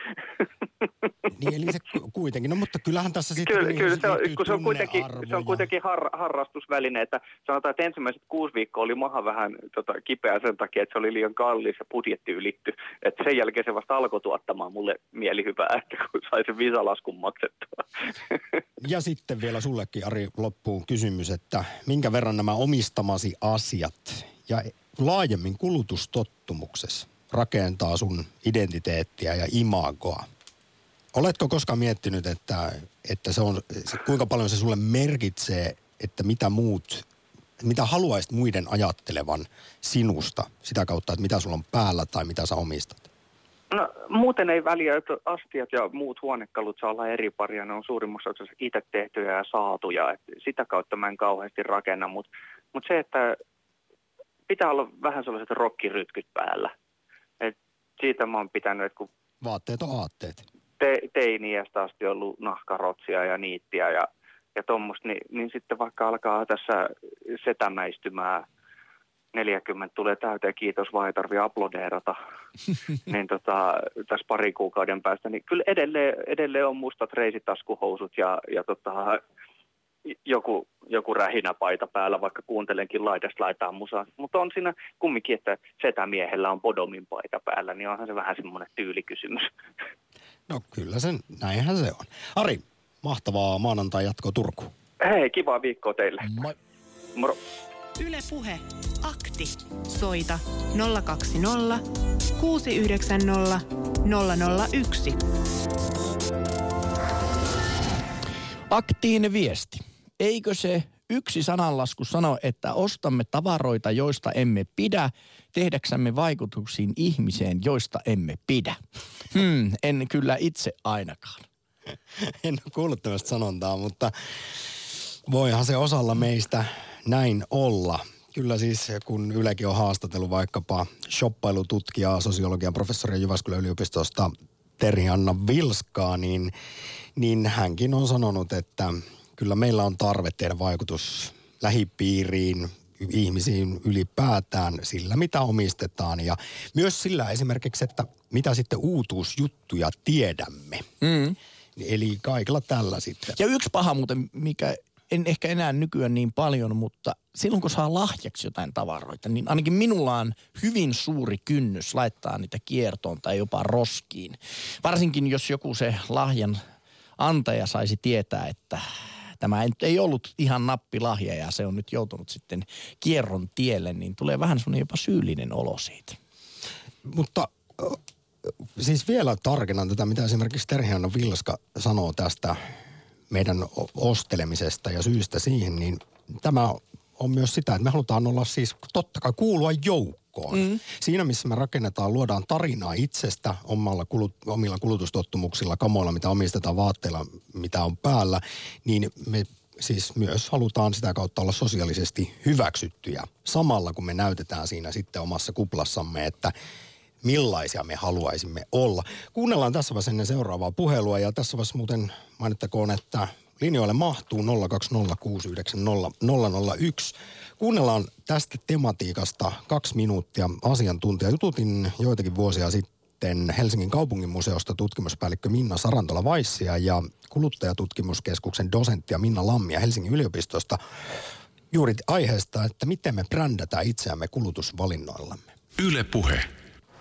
[SPEAKER 1] Niin eli se ku- kuitenkin, no mutta kyllähän tässä sitten...
[SPEAKER 4] Kyllä, kyllä se on, kun se on kuitenkin, se on kuitenkin har, harrastusväline, että sanotaan, että ensimmäiset kuusi viikkoa oli maha vähän tota, kipeä sen takia, että se oli liian kallis ja budjetti ylitty. Että sen jälkeen se vasta alkoi tuottamaan mulle mielihyvää, että kun sai sen visalaskun maksettua.
[SPEAKER 1] Ja sitten vielä sullekin, Ari, loppuun kysymys, että minkä verran nämä omistamasi asiat ja laajemmin kulutustottumuksessa rakentaa sun identiteettiä ja imagoa? Oletko koskaan miettinyt, että, että se on, se, kuinka paljon se sulle merkitsee, että mitä muut, mitä haluaisit muiden ajattelevan sinusta sitä kautta, että mitä sulla on päällä tai mitä sä omistat?
[SPEAKER 4] No, muuten ei väliä, että astiat ja muut huonekalut saa olla eri paria. Ne on suurimmassa osassa itse tehtyjä ja saatuja. Et sitä kautta mä en kauheasti rakenna, mutta mut se, että pitää olla vähän sellaiset rokkirytkyt päällä. Et siitä mä oon pitänyt, että kun
[SPEAKER 1] Vaatteet on aatteet.
[SPEAKER 4] te, teiniästä asti ollut nahkarotsia ja niittiä ja, ja tuommoista, niin, niin sitten vaikka alkaa tässä setämäistymään 40 tulee täyteen, kiitos vaan ei tarvitse aplodeerata, niin tota, tässä pari kuukauden päästä, niin kyllä edelleen, edelleen on mustat reisitaskuhousut ja, ja tota, joku, joku rähinäpaita päällä, vaikka kuuntelenkin laidasta laitaan musaa. Mutta on siinä kumminkin, että setämiehellä on Bodomin paita päällä, niin onhan se vähän semmoinen tyylikysymys.
[SPEAKER 1] No kyllä sen, näinhän se on. Ari, mahtavaa maanantai jatkoa Turkuun.
[SPEAKER 4] Hei, kivaa viikkoa teille.
[SPEAKER 2] Moi.
[SPEAKER 4] Moro.
[SPEAKER 3] Yle Puhe. Akti. Soita 020 690 001.
[SPEAKER 2] Aktiivinen viesti. Eikö se yksi sananlasku sano, että ostamme tavaroita, joista emme pidä, tehdäksämme vaikutuksiin ihmiseen, joista emme pidä? Hmm, en kyllä itse ainakaan.
[SPEAKER 1] En ole kuullut tämmöistä sanontaa, mutta voihan se osalla meistä näin olla. Kyllä siis, kun Ylekin on haastatellut vaikkapa shoppailututkijaa, sosiologian professoria Jyväskylän yliopistosta Terhi-Anna Vilskaa, niin, niin hänkin on sanonut, että kyllä meillä on tarve tehdä vaikutus lähipiiriin, ihmisiin ylipäätään sillä, mitä omistetaan. Ja myös sillä esimerkiksi, että mitä sitten uutuusjuttuja tiedämme.
[SPEAKER 2] Mm.
[SPEAKER 1] Eli kaikilla tällä sitten.
[SPEAKER 2] Ja yksi paha muuten, mikä en ehkä enää nykyään niin paljon, mutta silloin kun saa lahjaksi jotain tavaroita, niin ainakin minulla on hyvin suuri kynnys laittaa niitä kiertoon tai jopa roskiin. Varsinkin jos joku se lahjan antaja saisi tietää, että tämä ei ollut ihan nappilahja ja se on nyt joutunut sitten kierron tielle, niin tulee vähän semmoinen jopa syyllinen olo siitä.
[SPEAKER 1] Mutta siis vielä tarkennan tätä, mitä esimerkiksi Terhianna Vilska sanoo tästä meidän ostelemisesta ja syystä siihen, niin tämä on myös sitä, että me halutaan olla siis totta kai kuulua joukkoon. Mm. Siinä, missä me rakennetaan, luodaan tarinaa itsestä omalla kulut, omilla kulutustottumuksilla, kamoilla, mitä omistetaan, vaatteilla, mitä on päällä, niin me siis myös halutaan sitä kautta olla sosiaalisesti hyväksyttyjä. Samalla kun me näytetään siinä sitten omassa kuplassamme, että millaisia me haluaisimme olla. Kuunnellaan tässä vaiheessa ennen seuraavaa puhelua ja tässä vaiheessa muuten mainittakoon, että linjoille mahtuu 020690001. Kuunnellaan tästä tematiikasta kaksi minuuttia asiantuntija. Jututin joitakin vuosia sitten Helsingin kaupunginmuseosta tutkimuspäällikkö Minna Sarantola-Vaissia ja kuluttajatutkimuskeskuksen dosenttia Minna Lammia Helsingin yliopistosta juuri aiheesta, että miten me brändätään itseämme kulutusvalinnoillamme.
[SPEAKER 6] Yle puhe.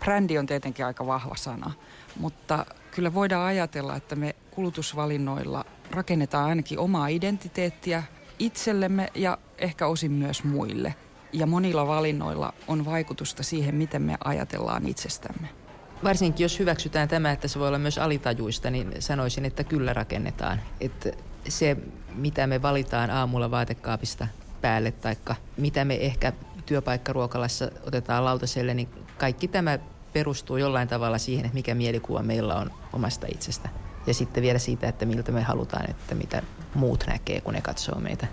[SPEAKER 7] Brändi on tietenkin aika vahva sana, mutta kyllä voidaan ajatella, että me kulutusvalinnoilla rakennetaan ainakin omaa identiteettiä itsellemme ja ehkä osin myös muille. Ja monilla valinnoilla on vaikutusta siihen, miten me ajatellaan itsestämme.
[SPEAKER 8] Varsinkin jos hyväksytään tämä, että se voi olla myös alitajuista, niin sanoisin, että kyllä rakennetaan. Että se, mitä me valitaan aamulla vaatekaapista päälle, tai mitä me ehkä työpaikkaruokalassa otetaan lautaselle, niin kaikki tämä perustuu jollain tavalla siihen, että mikä mielikuva meillä on omasta itsestä. Ja sitten vielä siitä, että miltä me halutaan, että mitä muut näkee, kun ne katsoo meitä.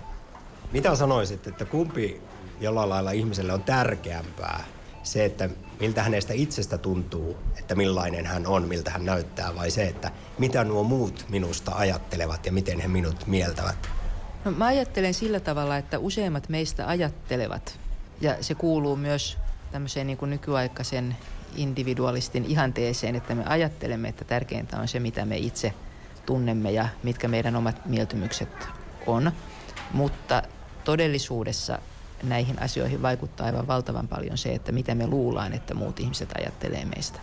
[SPEAKER 9] Mitä sanoisit, että kumpi jollain lailla ihmiselle on tärkeämpää? Se, että miltä hänestä itsestä tuntuu, että millainen hän on, miltä hän näyttää, vai se, että mitä nuo muut minusta ajattelevat ja miten he minut mieltävät?
[SPEAKER 8] No, mä ajattelen sillä tavalla, että useimmat meistä ajattelevat, ja se kuuluu myös tämmöiseen niin kuin nykyaikaisen individualistin ihanteeseen, että me ajattelemme, että tärkeintä on se, mitä me itse tunnemme ja mitkä meidän omat mieltymykset on. Mutta todellisuudessa näihin asioihin vaikuttaa aivan valtavan paljon se, että mitä me luullaan, että muut ihmiset ajattelee meistä.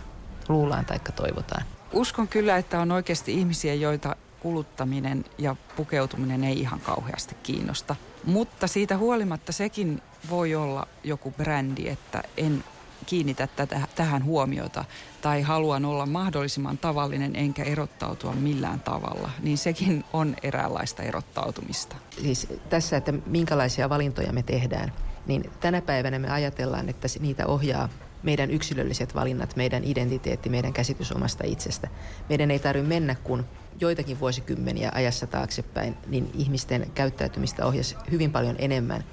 [SPEAKER 8] Luullaan tai toivotaan.
[SPEAKER 7] Uskon kyllä, että on oikeasti ihmisiä, joita kuluttaminen ja pukeutuminen ei ihan kauheasti kiinnosta. Mutta siitä huolimatta sekin voi olla joku brändi, että en kiinnitä tätä, tähän huomiota tai haluan olla mahdollisimman tavallinen enkä erottautua millään tavalla, niin sekin on eräänlaista erottautumista.
[SPEAKER 8] Siis tässä, että minkälaisia valintoja me tehdään, niin tänä päivänä me ajatellaan, että niitä ohjaa meidän yksilölliset valinnat, meidän identiteetti, meidän käsitys omasta itsestä. Meidän ei tarvitse mennä kuin joitakin vuosikymmeniä ajassa taaksepäin, niin ihmisten käyttäytymistä ohjasi hyvin paljon enemmän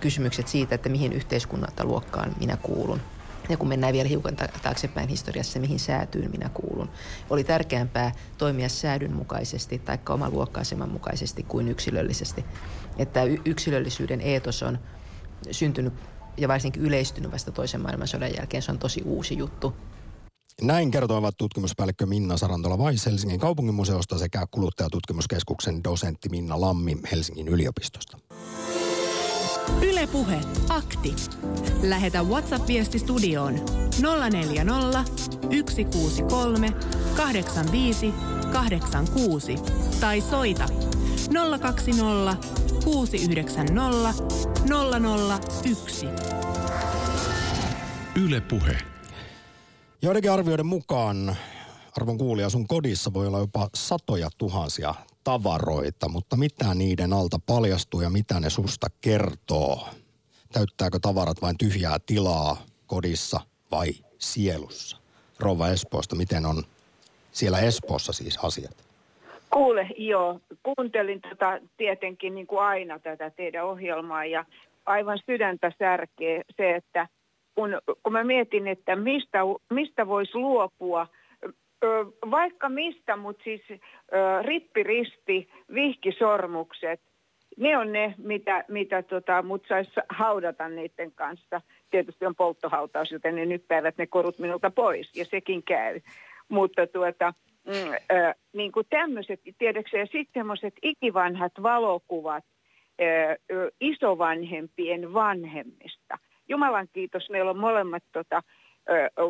[SPEAKER 8] kysymykset siitä, että mihin yhteiskunnalta luokkaan minä kuulun. Ja kun mennään vielä hiukan taaksepäin historiassa, mihin säätyyn minä kuulun, oli tärkeämpää toimia säädyn mukaisesti tai oman luokka-aseman mukaisesti kuin yksilöllisesti. Että yksilöllisyyden eetos on syntynyt ja varsinkin yleistynyt vasta toisen maailmansodan jälkeen. Se on tosi uusi juttu.
[SPEAKER 1] Näin kertoivat tutkimuspäällikkö Minna Sarantola Vais Helsingin kaupunginmuseosta sekä kuluttajatutkimuskeskuksen dosentti Minna Lammi Helsingin yliopistosta.
[SPEAKER 3] Ylepuhe akti. Lähetä WhatsApp-viesti studioon 040 163 85 86 tai soita 020 690 001.
[SPEAKER 6] Ylepuhe.
[SPEAKER 1] Joidenkin arvioiden mukaan, arvon kuulija, sun kodissa voi olla jopa satoja tuhansia tavaroita, mutta mitä niiden alta paljastuu ja mitä ne susta kertoo? Täyttääkö tavarat vain tyhjää tilaa kodissa vai sielussa? Rova Espoosta, miten on siellä Espoossa siis asiat?
[SPEAKER 10] Kuule, joo. Kuuntelin tota, tietenkin niin kuin aina tätä teidän ohjelmaa ja aivan sydäntä särkee se, että kun, kun mä mietin, että mistä, mistä voisi luopua – vaikka mistä, mutta siis rippiristi, vihkisormukset, ne on ne, mitä, mitä tota, mut saisi haudata niiden kanssa. Tietysti on polttohautaus, joten ne nyt päivät ne korut minulta pois, ja sekin käy. Mutta tuota, mm, niin kuin tämmöiset, tiedätkö, ja sitten semmoiset ikivanhat valokuvat äh, isovanhempien vanhemmista. Jumalan kiitos, meillä on molemmat tota,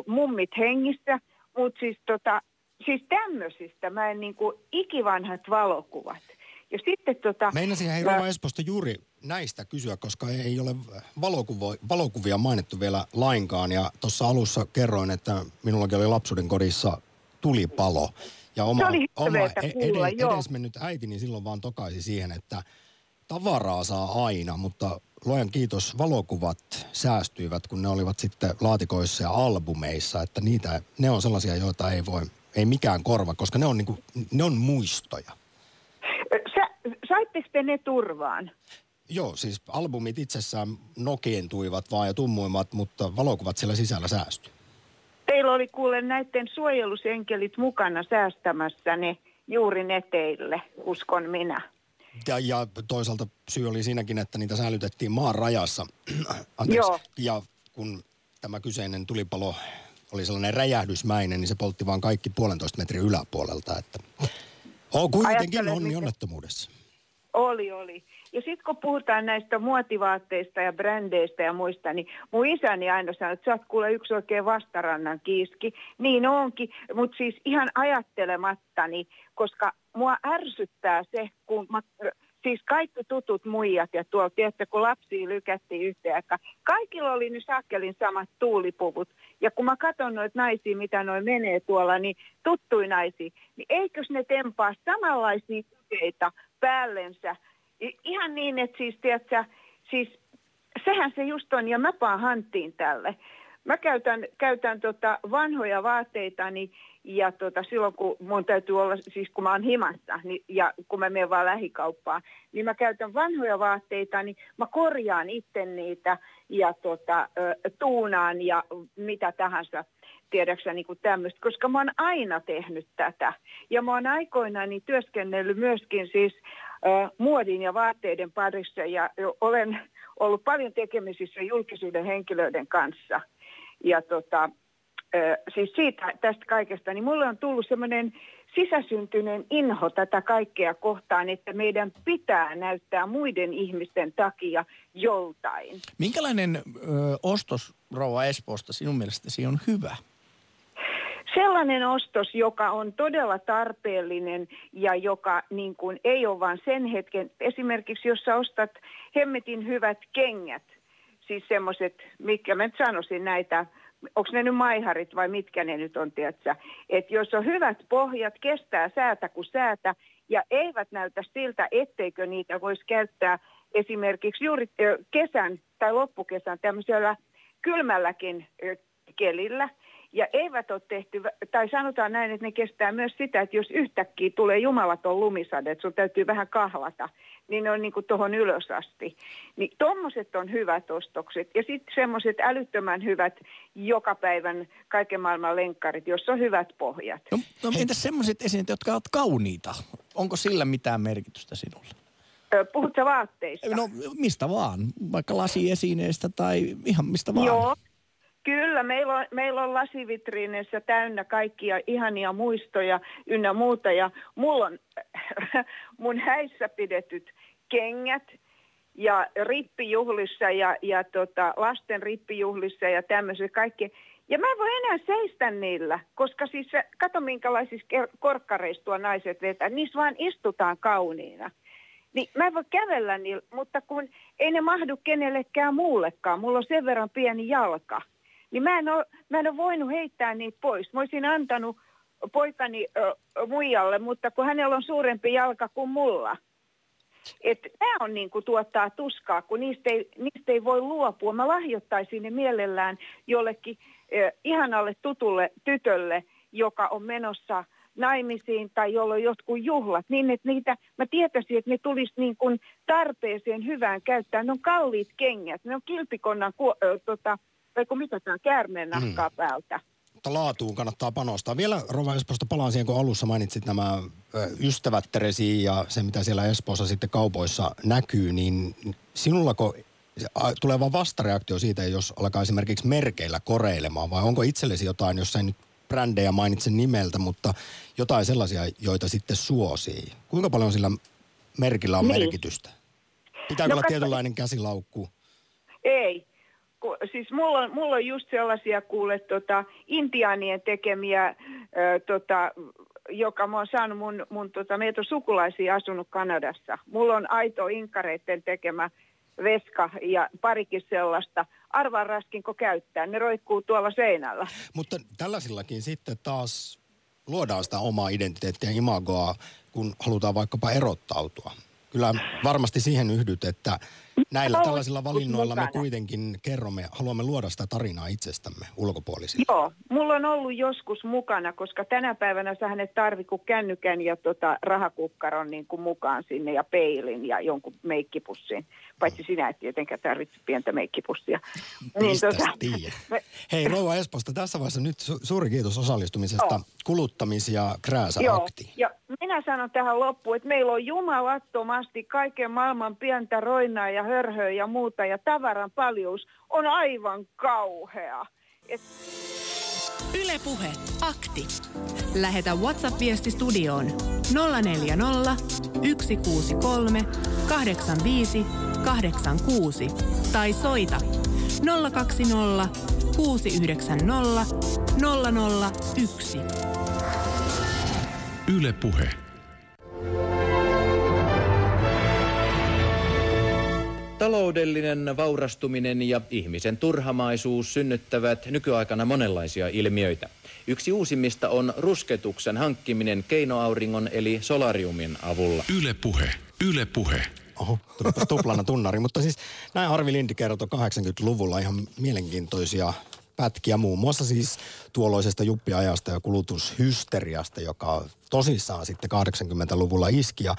[SPEAKER 10] mummit hengissä – mutta siis, tota, siis tämmöisistä mä en niin kuin ikivanhat valokuvat. Ja sitten tota...
[SPEAKER 1] Meinasin hei Rova Esposta juuri näistä kysyä, koska ei ole valokuvo, valokuvia mainittu vielä lainkaan. Ja tuossa alussa kerroin, että minullakin oli lapsuuden kodissa tulipalo. Ja oma, oma
[SPEAKER 10] kuulla,
[SPEAKER 1] ed- edesmennyt äitini silloin vaan tokaisi siihen, että tavaraa saa aina, mutta luojan kiitos, valokuvat säästyivät, kun ne olivat sitten laatikoissa ja albumeissa, että niitä, ne on sellaisia, joita ei voi, ei mikään korva, koska ne on, niinku, ne on muistoja.
[SPEAKER 10] Sä, saitteko te ne turvaan?
[SPEAKER 1] Joo, siis albumit itsessään nokientuivat vaan ja tummuivat, mutta valokuvat siellä sisällä säästyi.
[SPEAKER 10] Teillä oli kuule näiden suojelusenkelit mukana säästämässä ne juuri ne teille, uskon minä.
[SPEAKER 1] Ja, ja toisaalta syy oli siinäkin, että niitä säilytettiin maan rajassa. Anteeksi.
[SPEAKER 10] Joo.
[SPEAKER 1] Ja kun tämä kyseinen tulipalo oli sellainen räjähdysmäinen, niin se poltti vaan kaikki puolentoista metrin yläpuolelta. Että... Oh, kuitenkin onni onnettomuudessa.
[SPEAKER 10] Oli, oli. Ja sitten kun puhutaan näistä muotivaatteista ja brändeistä ja muista, niin mun isäni aina sanoi, että sä oot kuule yksi oikein vastarannan kiiski. Niin onkin, mutta siis ihan ajattelemattani, koska mua ärsyttää se, kun mä, siis kaikki tutut muijat ja tuolla, tiedätte, kun lapsia lykättiin yhteen aikaan, kaikilla oli nyt sakkelin samat tuulipuvut. Ja kun mä katson noita naisia, mitä noin menee tuolla, niin tuttui naisia, niin eikös ne tempaa samanlaisia tukeita päällensä. Ihan niin, että siis, tiedätkö, siis sehän se just on, ja mä paan hanttiin tälle. Mä käytän, käytän tota vanhoja vaatteitani ja tota, silloin kun mun täytyy olla, siis kun mä oon himassa niin, ja kun mä menen vaan lähikauppaan, niin mä käytän vanhoja vaatteita, niin mä korjaan itse niitä ja tota, tuunaan ja mitä tahansa tiedäksä niin tämmöistä, koska mä oon aina tehnyt tätä. Ja mä oon aikoinaan niin työskennellyt myöskin siis ö, muodin ja vaatteiden parissa ja olen ollut paljon tekemisissä julkisuuden henkilöiden kanssa. Ja tota, ö, siis siitä tästä kaikesta, niin mulle on tullut semmoinen sisäsyntyinen inho tätä kaikkea kohtaan, että meidän pitää näyttää muiden ihmisten takia joltain.
[SPEAKER 2] Minkälainen ö, ostos Rouva Espoosta sinun mielestäsi on hyvä?
[SPEAKER 10] Sellainen ostos, joka on todella tarpeellinen ja joka niin kuin, ei ole vain sen hetken, esimerkiksi jos sä ostat hemmetin hyvät kengät, siis semmoiset, mitkä mä nyt sanoisin näitä, onko ne nyt maiharit vai mitkä ne nyt on, tiedätkö? Että jos on hyvät pohjat, kestää säätä kuin säätä ja eivät näytä siltä, etteikö niitä voisi käyttää esimerkiksi juuri kesän tai loppukesän tämmöisellä kylmälläkin kelillä. Ja eivät ole tehty, tai sanotaan näin, että ne kestää myös sitä, että jos yhtäkkiä tulee jumalaton lumisade, että sun täytyy vähän kahlata, niin ne on niin kuin tuohon ylös asti. Niin tommoset on hyvät ostokset. Ja sitten semmoiset älyttömän hyvät joka päivän kaiken maailman lenkkarit, jossa on hyvät pohjat.
[SPEAKER 2] No, no entäs semmoiset esineet, jotka ovat kauniita? Onko sillä mitään merkitystä sinulle?
[SPEAKER 10] Ö, Puhut sä vaatteista?
[SPEAKER 2] No mistä vaan, vaikka lasiesineistä tai ihan mistä vaan.
[SPEAKER 10] Joo, kyllä. Meillä on, meillä on lasivitriineissä täynnä kaikkia ihania muistoja ynnä muuta. Ja mulla on mun häissä pidetyt kengät ja rippijuhlissa ja, ja tota, lasten rippijuhlissa ja tämmöisiä kaikki. Ja mä en voi enää seistä niillä, koska siis kato minkälaisissa tuo naiset vetää, niissä vaan istutaan kauniina. Niin mä en voi kävellä niillä, mutta kun ei ne mahdu kenellekään muullekaan, mulla on sen verran pieni jalka, niin mä en ole, mä en ole voinut heittää niitä pois. Mä olisin antanut poikani ö, muijalle, mutta kun hänellä on suurempi jalka kuin mulla. Että nämä on niin kuin tuottaa tuskaa, kun niistä ei, niistä ei voi luopua. Mä lahjoittaisin ne mielellään jollekin ö, ihanalle tutulle tytölle, joka on menossa naimisiin tai jolla on jotkut juhlat, niin että niitä, mä tietäisin, että ne tulisi niin kuin tarpeeseen hyvään käyttää. Ne on kalliit kengät, ne on kilpikonnan, ku, ö, tota, kun mitä tämä käärmeen nahkaa mm. päältä.
[SPEAKER 1] Mutta laatuun kannattaa panostaa. Vielä Rova Espoosta palaan siihen, kun alussa mainitsit nämä ö, ystävät Teresi ja se, mitä siellä Espoossa sitten kaupoissa näkyy, niin sinullako tulee vaan vastareaktio siitä, jos alkaa esimerkiksi merkeillä koreilemaan, vai onko itsellesi jotain, jos ei nyt brändejä mainitse nimeltä, mutta jotain sellaisia, joita sitten suosii? Kuinka paljon sillä merkillä on
[SPEAKER 10] Niin.
[SPEAKER 1] merkitystä? Pitääkö
[SPEAKER 10] No
[SPEAKER 1] olla
[SPEAKER 10] katso-
[SPEAKER 1] tietynlainen käsilaukku?
[SPEAKER 10] Ei. Ku, siis mulla on, mulla on just sellaisia kuule tota, intiaanien tekemiä ö, tota, joka mä oon saanut mun, mun tota, meitä on sukulaisia asunut Kanadassa. Mulla on aito inkareitten tekemä veska ja parikin sellaista. Arvaan raskinko käyttää, ne roikkuu tuolla seinällä.
[SPEAKER 1] Mutta tällaisillakin sitten taas luodaan sitä omaa identiteettiä imagoa, kun halutaan vaikkapa erottautua. Kyllä varmasti siihen yhdyt, että näillä tällaisilla valinnoilla me kuitenkin kerromme, haluamme luoda sitä tarinaa itsestämme ulkopuolisille.
[SPEAKER 10] Joo, mulla on ollut joskus mukana, koska tänä päivänä sähän et tarvi kuin kännykän ja tota rahakukkaron niin kuin mukaan sinne ja peilin ja jonkun meikkipussin. Paitsi sinä et tietenkään tarvitse pientä meikkipussia.
[SPEAKER 1] Mistäs
[SPEAKER 10] tota, me-
[SPEAKER 1] Hei Rouva Esposta, tässä vaiheessa nyt su- suuri kiitos osallistumisesta
[SPEAKER 10] Joo.
[SPEAKER 1] kuluttamis- ja krääsä
[SPEAKER 10] Joo, ja minä sanon tähän loppuun, että meillä on jumalattomasti kaiken maailman pientä roinaa ja hörhöä ja muuta, ja tavaran paljous on aivan kauhea. Et
[SPEAKER 3] Ylepuhe akti. Lähetä WhatsApp-viesti studioon 040 163 85 86 tai soita 020 690 001.
[SPEAKER 6] Yle Puhe.
[SPEAKER 11] Taloudellinen vaurastuminen ja ihmisen turhamaisuus synnyttävät nykyaikana monenlaisia ilmiöitä. Yksi uusimmista on rusketuksen hankkiminen keinoauringon eli solariumin avulla.
[SPEAKER 6] Yle Puhe. Yle Puhe.
[SPEAKER 1] Oho, tuplana tunnari. Mutta siis näin Arvi Lindi kertoi 80-luvulla ihan mielenkiintoisia pätkiä, muun muassa siis tuolloisesta juppiajasta ja kulutushysteriasta, joka tosissaan sitten 80-luvulla iski. Ja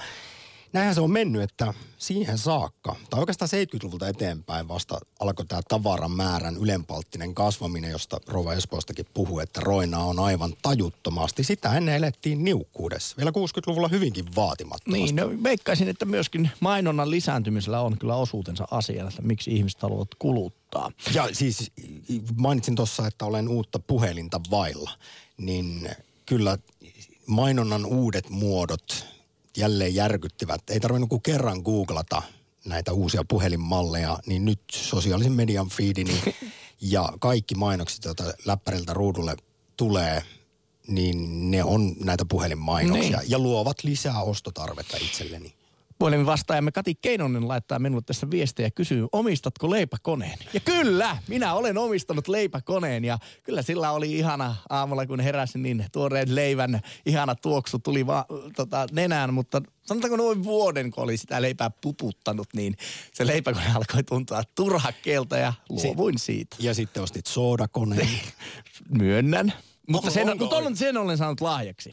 [SPEAKER 1] näinhän se on mennyt, että siihen saakka, tai oikeastaan 70-luvulta eteenpäin vasta alkoi tämä tavaran määrän ylenpalttinen kasvaminen, josta Rova Espoostakin puhui, että roina on aivan tajuttomasti. Sitä ennen elettiin niukkuudessa. Vielä 60-luvulla hyvinkin vaatimattomasti.
[SPEAKER 2] Niin, no, veikkaisin, että myöskin mainonnan lisääntymisellä on kyllä osuutensa asialla, että miksi ihmiset haluavat kuluttaa.
[SPEAKER 1] Ja siis mainitsin tuossa, että olen uutta puhelinta vailla, niin kyllä mainonnan uudet muodot jälleen järkyttivät. Ei tarvinnut kuin kerran googlata näitä uusia puhelinmalleja, niin nyt sosiaalisen median feedini ja kaikki mainokset, joita läppäriltä ruudulle tulee, niin ne on näitä puhelinmainoksia
[SPEAKER 2] Niin.
[SPEAKER 1] ja luovat lisää ostotarvetta itselleni.
[SPEAKER 2] Puhelimen vastaajamme Kati Keinonen laittaa minulle tässä viestejä ja kysyy, omistatko leipäkoneen? Ja kyllä, minä olen omistanut leipäkoneen ja kyllä sillä oli ihana aamulla, kun heräsin, niin tuoreen leivän ihana tuoksu tuli va, tota, nenään, mutta sanotaanko noin vuoden, kun oli sitä leipää puputtanut, niin se leipäkone alkoi tuntua turhakkeelta ja luovuin siitä.
[SPEAKER 1] Ja sitten ostit soodakoneen.
[SPEAKER 2] Myönnän. Mutta sen,
[SPEAKER 1] onko
[SPEAKER 2] mutta olen, sen olen saanut lahjaksi.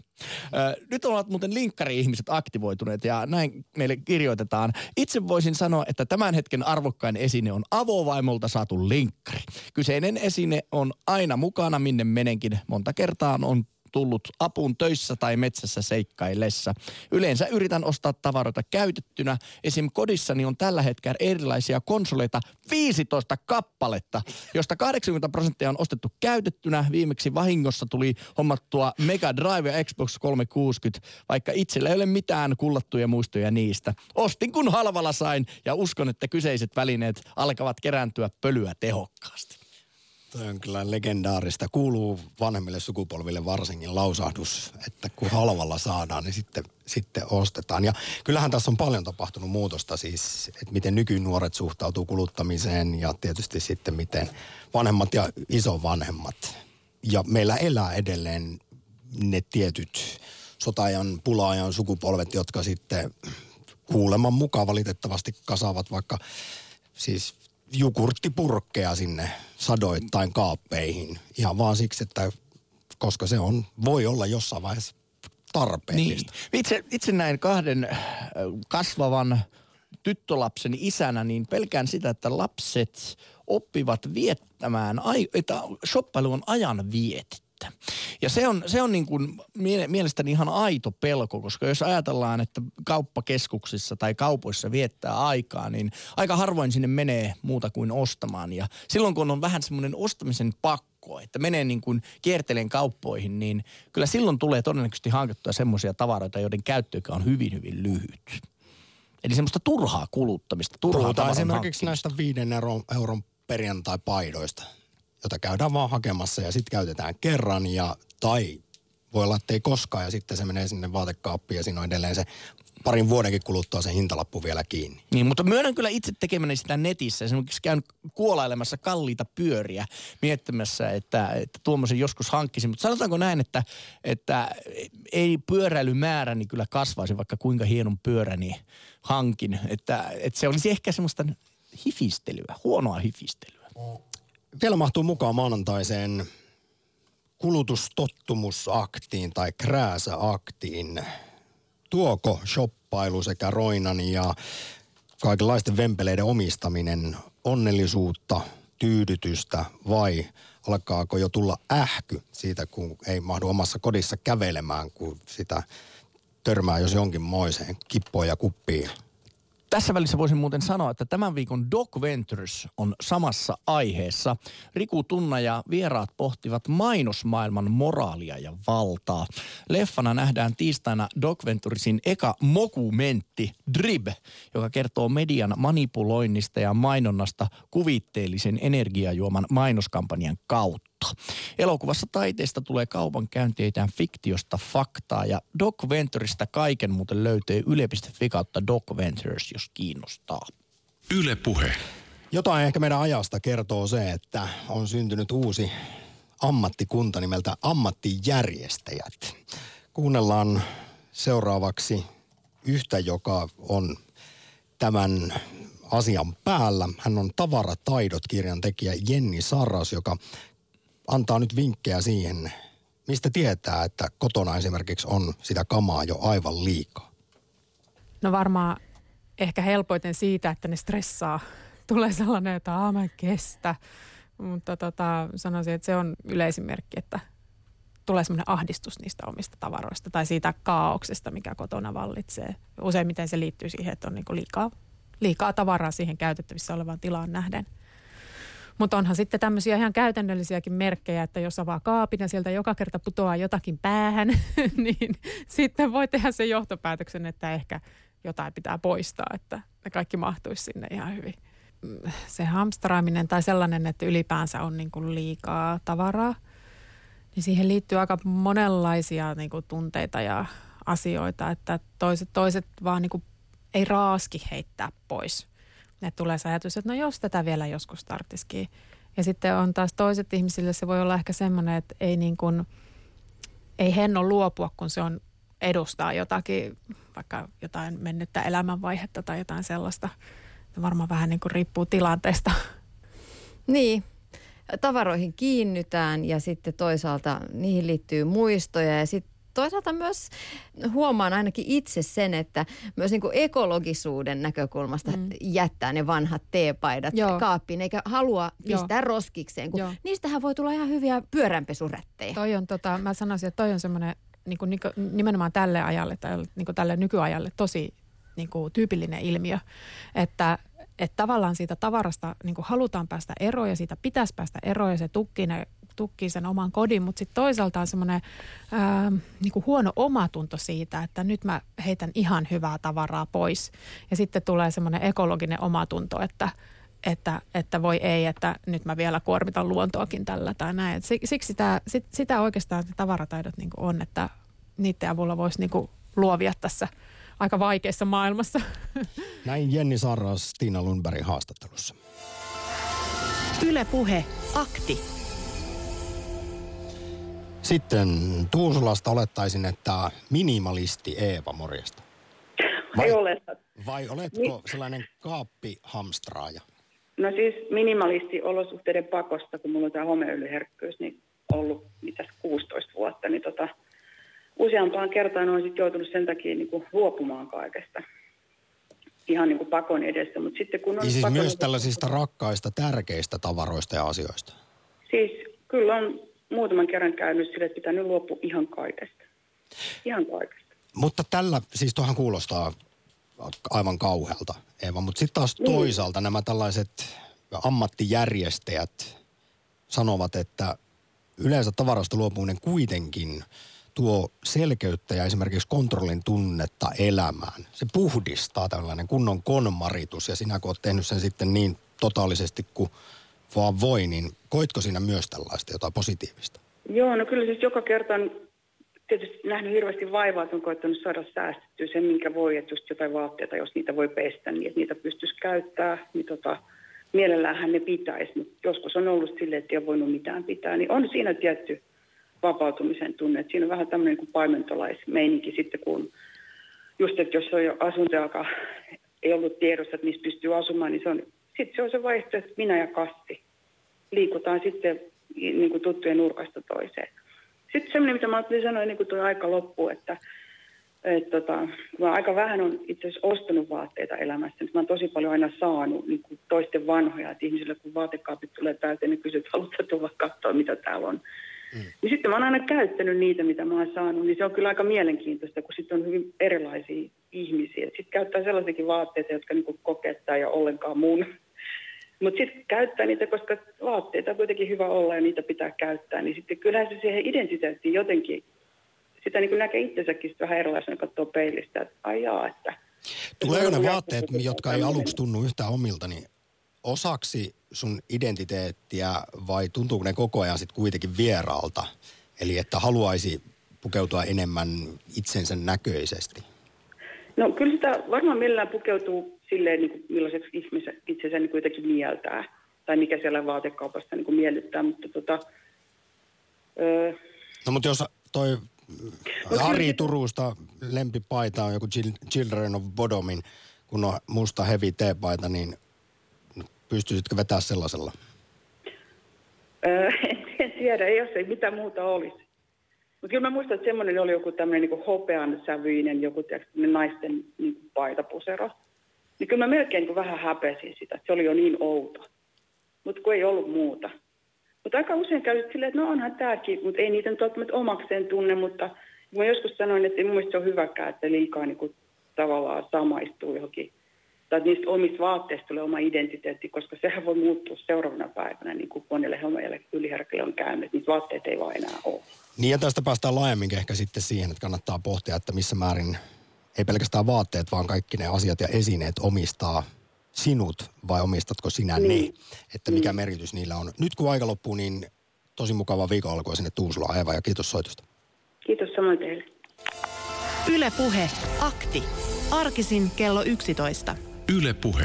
[SPEAKER 2] Ö, nyt ovat muuten linkkari-ihmiset aktivoituneet ja näin meille kirjoitetaan. Itse voisin sanoa, että tämän hetken arvokkain esine on avovaimolta saatu linkkari. Kyseinen esine on aina mukana, minne menenkin. Monta kertaa on tullut apuun töissä tai metsässä seikkaillessa. Yleensä yritän ostaa tavaroita käytettynä. Esim. kodissani on tällä hetkellä erilaisia konsoleita 15 kappaletta, josta 80 prosenttia on ostettu käytettynä. Viimeksi vahingossa tuli hommattua Mega Drive ja Xbox 360, vaikka itsellä ei ole mitään kullattuja muistoja niistä. Ostin kun halvalla sain ja uskon, että kyseiset välineet alkavat kerääntyä pölyä tehokkaasti.
[SPEAKER 1] Toi on kyllä legendaarista. Kuuluu vanhemmille sukupolville varsinkin lausahdus, että kun halvalla saadaan, niin sitten, sitten ostetaan. Ja kyllähän tässä on paljon tapahtunut muutosta siis, että miten nykynuoret suhtautuu kuluttamiseen ja tietysti sitten miten vanhemmat ja isovanhemmat. Ja meillä elää edelleen ne tietyt sotaajan, pulaajan sukupolvet, jotka sitten kuuleman mukaan valitettavasti kasaavat vaikka siis jukurttipurkkeja sinne sadoittain kaappeihin. Ihan vaan siksi, että koska se on, voi olla jossain vaiheessa tarpeellista.
[SPEAKER 2] Niin. Itse, itse näin kahden äh, kasvavan tyttölapsen isänä, niin pelkään sitä, että lapset oppivat viettämään, että shoppailu on ajan vietettä. Ja se on, se on niin kuin mie- mielestäni ihan aito pelko, koska jos ajatellaan, että kauppakeskuksissa tai kaupoissa viettää aikaa, niin aika harvoin sinne menee muuta kuin ostamaan. Ja silloin kun on vähän semmoinen ostamisen pakko, että menee niin kuin kierteleen kauppoihin, niin kyllä silloin tulee todennäköisesti hankittua semmoisia tavaroita, joiden käyttöikä on hyvin, hyvin lyhyt. Eli semmoista turhaa kuluttamista, turhaa
[SPEAKER 1] Puhutaan esimerkiksi näistä viiden euron, euron perjantai-paidoista, jota käydään vaan hakemassa ja sitten käytetään kerran ja tai voi olla, että ei koskaan ja sitten se menee sinne vaatekaappiin ja siinä on edelleen se parin vuodenkin kuluttua se hintalappu vielä kiinni.
[SPEAKER 2] Niin, mutta myönnän kyllä itse tekemäni sitä netissä. Esimerkiksi käyn kuolailemassa kalliita pyöriä miettimässä, että, että tuommoisen joskus hankkisin. Mutta sanotaanko näin, että, että ei pyöräilymääräni kyllä kasvaisi, vaikka kuinka hienon pyöräni hankin. Että, että se olisi ehkä semmoista hifistelyä, huonoa hifistelyä.
[SPEAKER 1] Vielä mahtuu mukaan maanantaiseen kulutustottumusaktiin tai krääsäaktiin. Tuoko shoppailu sekä roinan ja kaikenlaisten vempeleiden omistaminen onnellisuutta, tyydytystä vai alkaako jo tulla ähky siitä, kun ei mahdu omassa kodissa kävelemään, kun sitä törmää jos jonkin moiseen kippoon ja kuppiin
[SPEAKER 2] tässä välissä voisin muuten sanoa, että tämän viikon Doc Ventures on samassa aiheessa. Riku Tunna ja vieraat pohtivat mainosmaailman moraalia ja valtaa. Leffana nähdään tiistaina Doc Venturesin eka mokumentti Drib, joka kertoo median manipuloinnista ja mainonnasta kuvitteellisen energiajuoman mainoskampanjan kautta kautta. Elokuvassa taiteesta tulee kaupankäynteitään fiktiosta faktaa ja Doc Venturesista kaiken muuten löytyy yle.fi kautta Doc Ventures, jos kiinnostaa.
[SPEAKER 6] Yle Puhe.
[SPEAKER 1] Jotain ehkä meidän ajasta kertoo se, että on syntynyt uusi ammattikunta nimeltä ammattijärjestäjät. Kuunnellaan seuraavaksi yhtä, joka on tämän asian päällä. Hän on Tavarataidot kirjan tekijä Jenni Sarras, joka antaa nyt vinkkejä siihen, mistä tietää, että kotona esimerkiksi on sitä kamaa jo aivan liikaa?
[SPEAKER 12] No varmaan ehkä helpoiten siitä, että ne stressaa. Tulee sellainen, että mä kestä. Mutta tota, sanoisin, että se on yleisimerkki, että tulee semmoinen ahdistus niistä omista tavaroista tai siitä kaauksesta, mikä kotona vallitsee. Useimmiten se liittyy siihen, että on niinku liikaa, liikaa tavaraa siihen käytettävissä olevaan tilaan nähden – mutta onhan sitten tämmöisiä ihan käytännöllisiäkin merkkejä, että jos avaa kaapin ja sieltä joka kerta putoaa jotakin päähän, niin sitten voi tehdä sen johtopäätöksen, että ehkä jotain pitää poistaa, että ne kaikki mahtuisi sinne ihan hyvin. Se hamstraaminen tai sellainen, että ylipäänsä on niin kuin liikaa tavaraa, niin siihen liittyy aika monenlaisia niin kuin tunteita ja asioita, että toiset, toiset vaan niin kuin ei raaski heittää pois – että tulee se ajatus, että no jos tätä vielä joskus tarttisikin. Ja sitten on taas toiset ihmisille se voi olla ehkä semmoinen, että ei niin kuin, ei henno luopua, kun se on edustaa jotakin, vaikka jotain mennyttä elämänvaihetta tai jotain sellaista. Varmaan vähän niin kuin riippuu tilanteesta.
[SPEAKER 13] Niin, tavaroihin kiinnytään ja sitten toisaalta niihin liittyy muistoja ja sitten toisaalta myös huomaan ainakin itse sen, että myös niin kuin ekologisuuden näkökulmasta mm. jättää ne vanhat teepaidat Joo. kaappiin, eikä halua pistää Joo. roskikseen, kun Joo. niistähän voi tulla ihan hyviä pyöränpesurättejä.
[SPEAKER 12] Toi on, tota, mä sanoisin, että toi on semmoinen niin kuin, nimenomaan tälle ajalle tai niin kuin tälle nykyajalle tosi niin kuin, tyypillinen ilmiö, että että tavallaan siitä tavarasta niin halutaan päästä eroon ja siitä pitäisi päästä eroon ja se tukkii ne tukkii sen oman kodin, mutta sitten toisaalta on semmoinen niin huono omatunto siitä, että nyt mä heitän ihan hyvää tavaraa pois. Ja sitten tulee semmoinen ekologinen omatunto, että, että, että voi ei, että nyt mä vielä kuormitan luontoakin tällä tai näin. Et siksi sitä, sit, sitä oikeastaan tavarataidot niin on, että niiden avulla voisi niin luovia tässä aika vaikeassa maailmassa.
[SPEAKER 1] Näin Jenni Sarras Tiina Lundbergin haastattelussa.
[SPEAKER 3] Ylepuhe akti.
[SPEAKER 1] Sitten Tuusulasta olettaisin, että minimalisti Eeva, morjesta.
[SPEAKER 14] Vai, Ei ole.
[SPEAKER 1] Vai oletko niin. sellainen kaappihamstraaja?
[SPEAKER 14] No siis minimalisti olosuhteiden pakosta, kun mulla on tämä homeöljyherkkyys, niin ollut mitäs 16 vuotta, niin tota, useampaan kertaan olen sitten joutunut sen takia niin kuin luopumaan kaikesta. Ihan niin kuin pakon edessä, mutta sitten kun on...
[SPEAKER 1] Niin siis
[SPEAKER 14] pakon
[SPEAKER 1] myös tällaisista rakkaista, tärkeistä tavaroista ja asioista?
[SPEAKER 14] Siis kyllä on muutaman kerran käynyt sille, että pitää nyt luopua ihan kaikesta. Ihan kaikesta.
[SPEAKER 1] Mutta tällä, siis tuohan kuulostaa aivan kauhealta, Eeva, mutta sitten taas niin. toisaalta nämä tällaiset ammattijärjestäjät sanovat, että yleensä tavarasta luopuminen kuitenkin tuo selkeyttä ja esimerkiksi kontrollin tunnetta elämään. Se puhdistaa tällainen kunnon konmaritus ja sinä kun olet tehnyt sen sitten niin totaalisesti kuin vaan voi, niin koitko siinä myös tällaista jotain positiivista?
[SPEAKER 14] Joo, no kyllä siis joka kerta tietysti nähnyt hirveästi vaivaa, että on koettanut saada säästettyä sen, minkä voi, että just jotain vaatteita, jos niitä voi pestä, niin että niitä pystyisi käyttää, niin tota, mielelläänhän ne pitäisi, mutta joskus on ollut silleen, että ei ole voinut mitään pitää, niin on siinä tietty vapautumisen tunne, että siinä on vähän tämmöinen kuin paimentolaismeininki sitten, kun just, että jos on jo asunto, joka ei ollut tiedossa, että missä pystyy asumaan, niin se on, sitten se on se vaihtoehto, että minä ja kassi liikutaan sitten niin kuin tuttujen nurkasta toiseen. Sitten semmoinen, mitä mä ajattelin sanoa ennen kuin tuo aika loppuu, että et tota, mä aika vähän on itse asiassa ostanut vaatteita elämässä, niin mä oon tosi paljon aina saanut niin kuin toisten vanhoja, että ihmisille kun vaatekaapit tulee täyteen, niin kysyt, haluatko tulla katsoa, mitä täällä on. Mm. Niin sitten mä oon aina käyttänyt niitä, mitä mä oon saanut, niin se on kyllä aika mielenkiintoista, kun sitten on hyvin erilaisia ihmisiä. Sitten käyttää sellaisiakin vaatteita, jotka niin kokettaa ja ollenkaan mun. Mutta sitten käyttää niitä, koska vaatteita on kuitenkin hyvä olla ja niitä pitää käyttää, niin sitten kyllähän se siihen identiteettiin jotenkin, sitä niin näkee itsensäkin vähän erilaisena, katsoo peilistä, että ai jaa, että...
[SPEAKER 1] Tuleeko ne vaatteet, jotka ei aluksi tunnu yhtään omilta, niin osaksi sun identiteettiä vai tuntuuko ne koko ajan sitten kuitenkin vieraalta? Eli että haluaisi pukeutua enemmän itsensä näköisesti?
[SPEAKER 14] No kyllä sitä varmaan millään pukeutuu silleen, niin kuin millaiseksi ihmisen itsensä niin kuitenkin mieltää. Tai mikä siellä vaatekaupassa niin kuin miellyttää, mutta tota...
[SPEAKER 1] Öö, no mutta jos toi Ari Turusta lempipaita on joku Children of Bodomin, kun on musta heavy teepaita, niin pystyisitkö vetää sellaisella?
[SPEAKER 14] Öö, en tiedä, jos ei mitään muuta olisi. Mutta kyllä mä muistan, että semmoinen oli joku tämmöinen niin hopean sävyinen, joku tiedätkö, naisten niin paitapusero. Niin kyllä mä melkein niin vähän häpesin sitä, että se oli jo niin outo. Mutta kun ei ollut muuta. Mutta aika usein käy silleen, että no onhan tämäkin, mutta ei niitä nyt välttämättä omakseen tunne, mutta mä joskus sanoin, että mun mielestä se on hyväkään, että liikaa niin kuin tavallaan samaistuu johonkin tai niistä omista vaatteista tulee oma identiteetti, koska sehän voi muuttua seuraavana päivänä, niin kuin monelle homeelle yliherkälle on käynyt. Niitä vaatteita ei vaan enää ole.
[SPEAKER 1] Niin ja tästä päästään laajemmin ehkä sitten siihen, että kannattaa pohtia, että missä määrin ei pelkästään vaatteet, vaan kaikki ne asiat ja esineet omistaa sinut vai omistatko sinä niin. ne? Että mikä niin. merkitys niillä on. Nyt kun aika loppuu, niin tosi mukava viikon alkoi sinne Tuusulaan. Eva ja kiitos soitosta.
[SPEAKER 14] Kiitos samoin teille.
[SPEAKER 3] Yle Puhe. Akti. Arkisin kello 11.
[SPEAKER 6] Yle Puhe.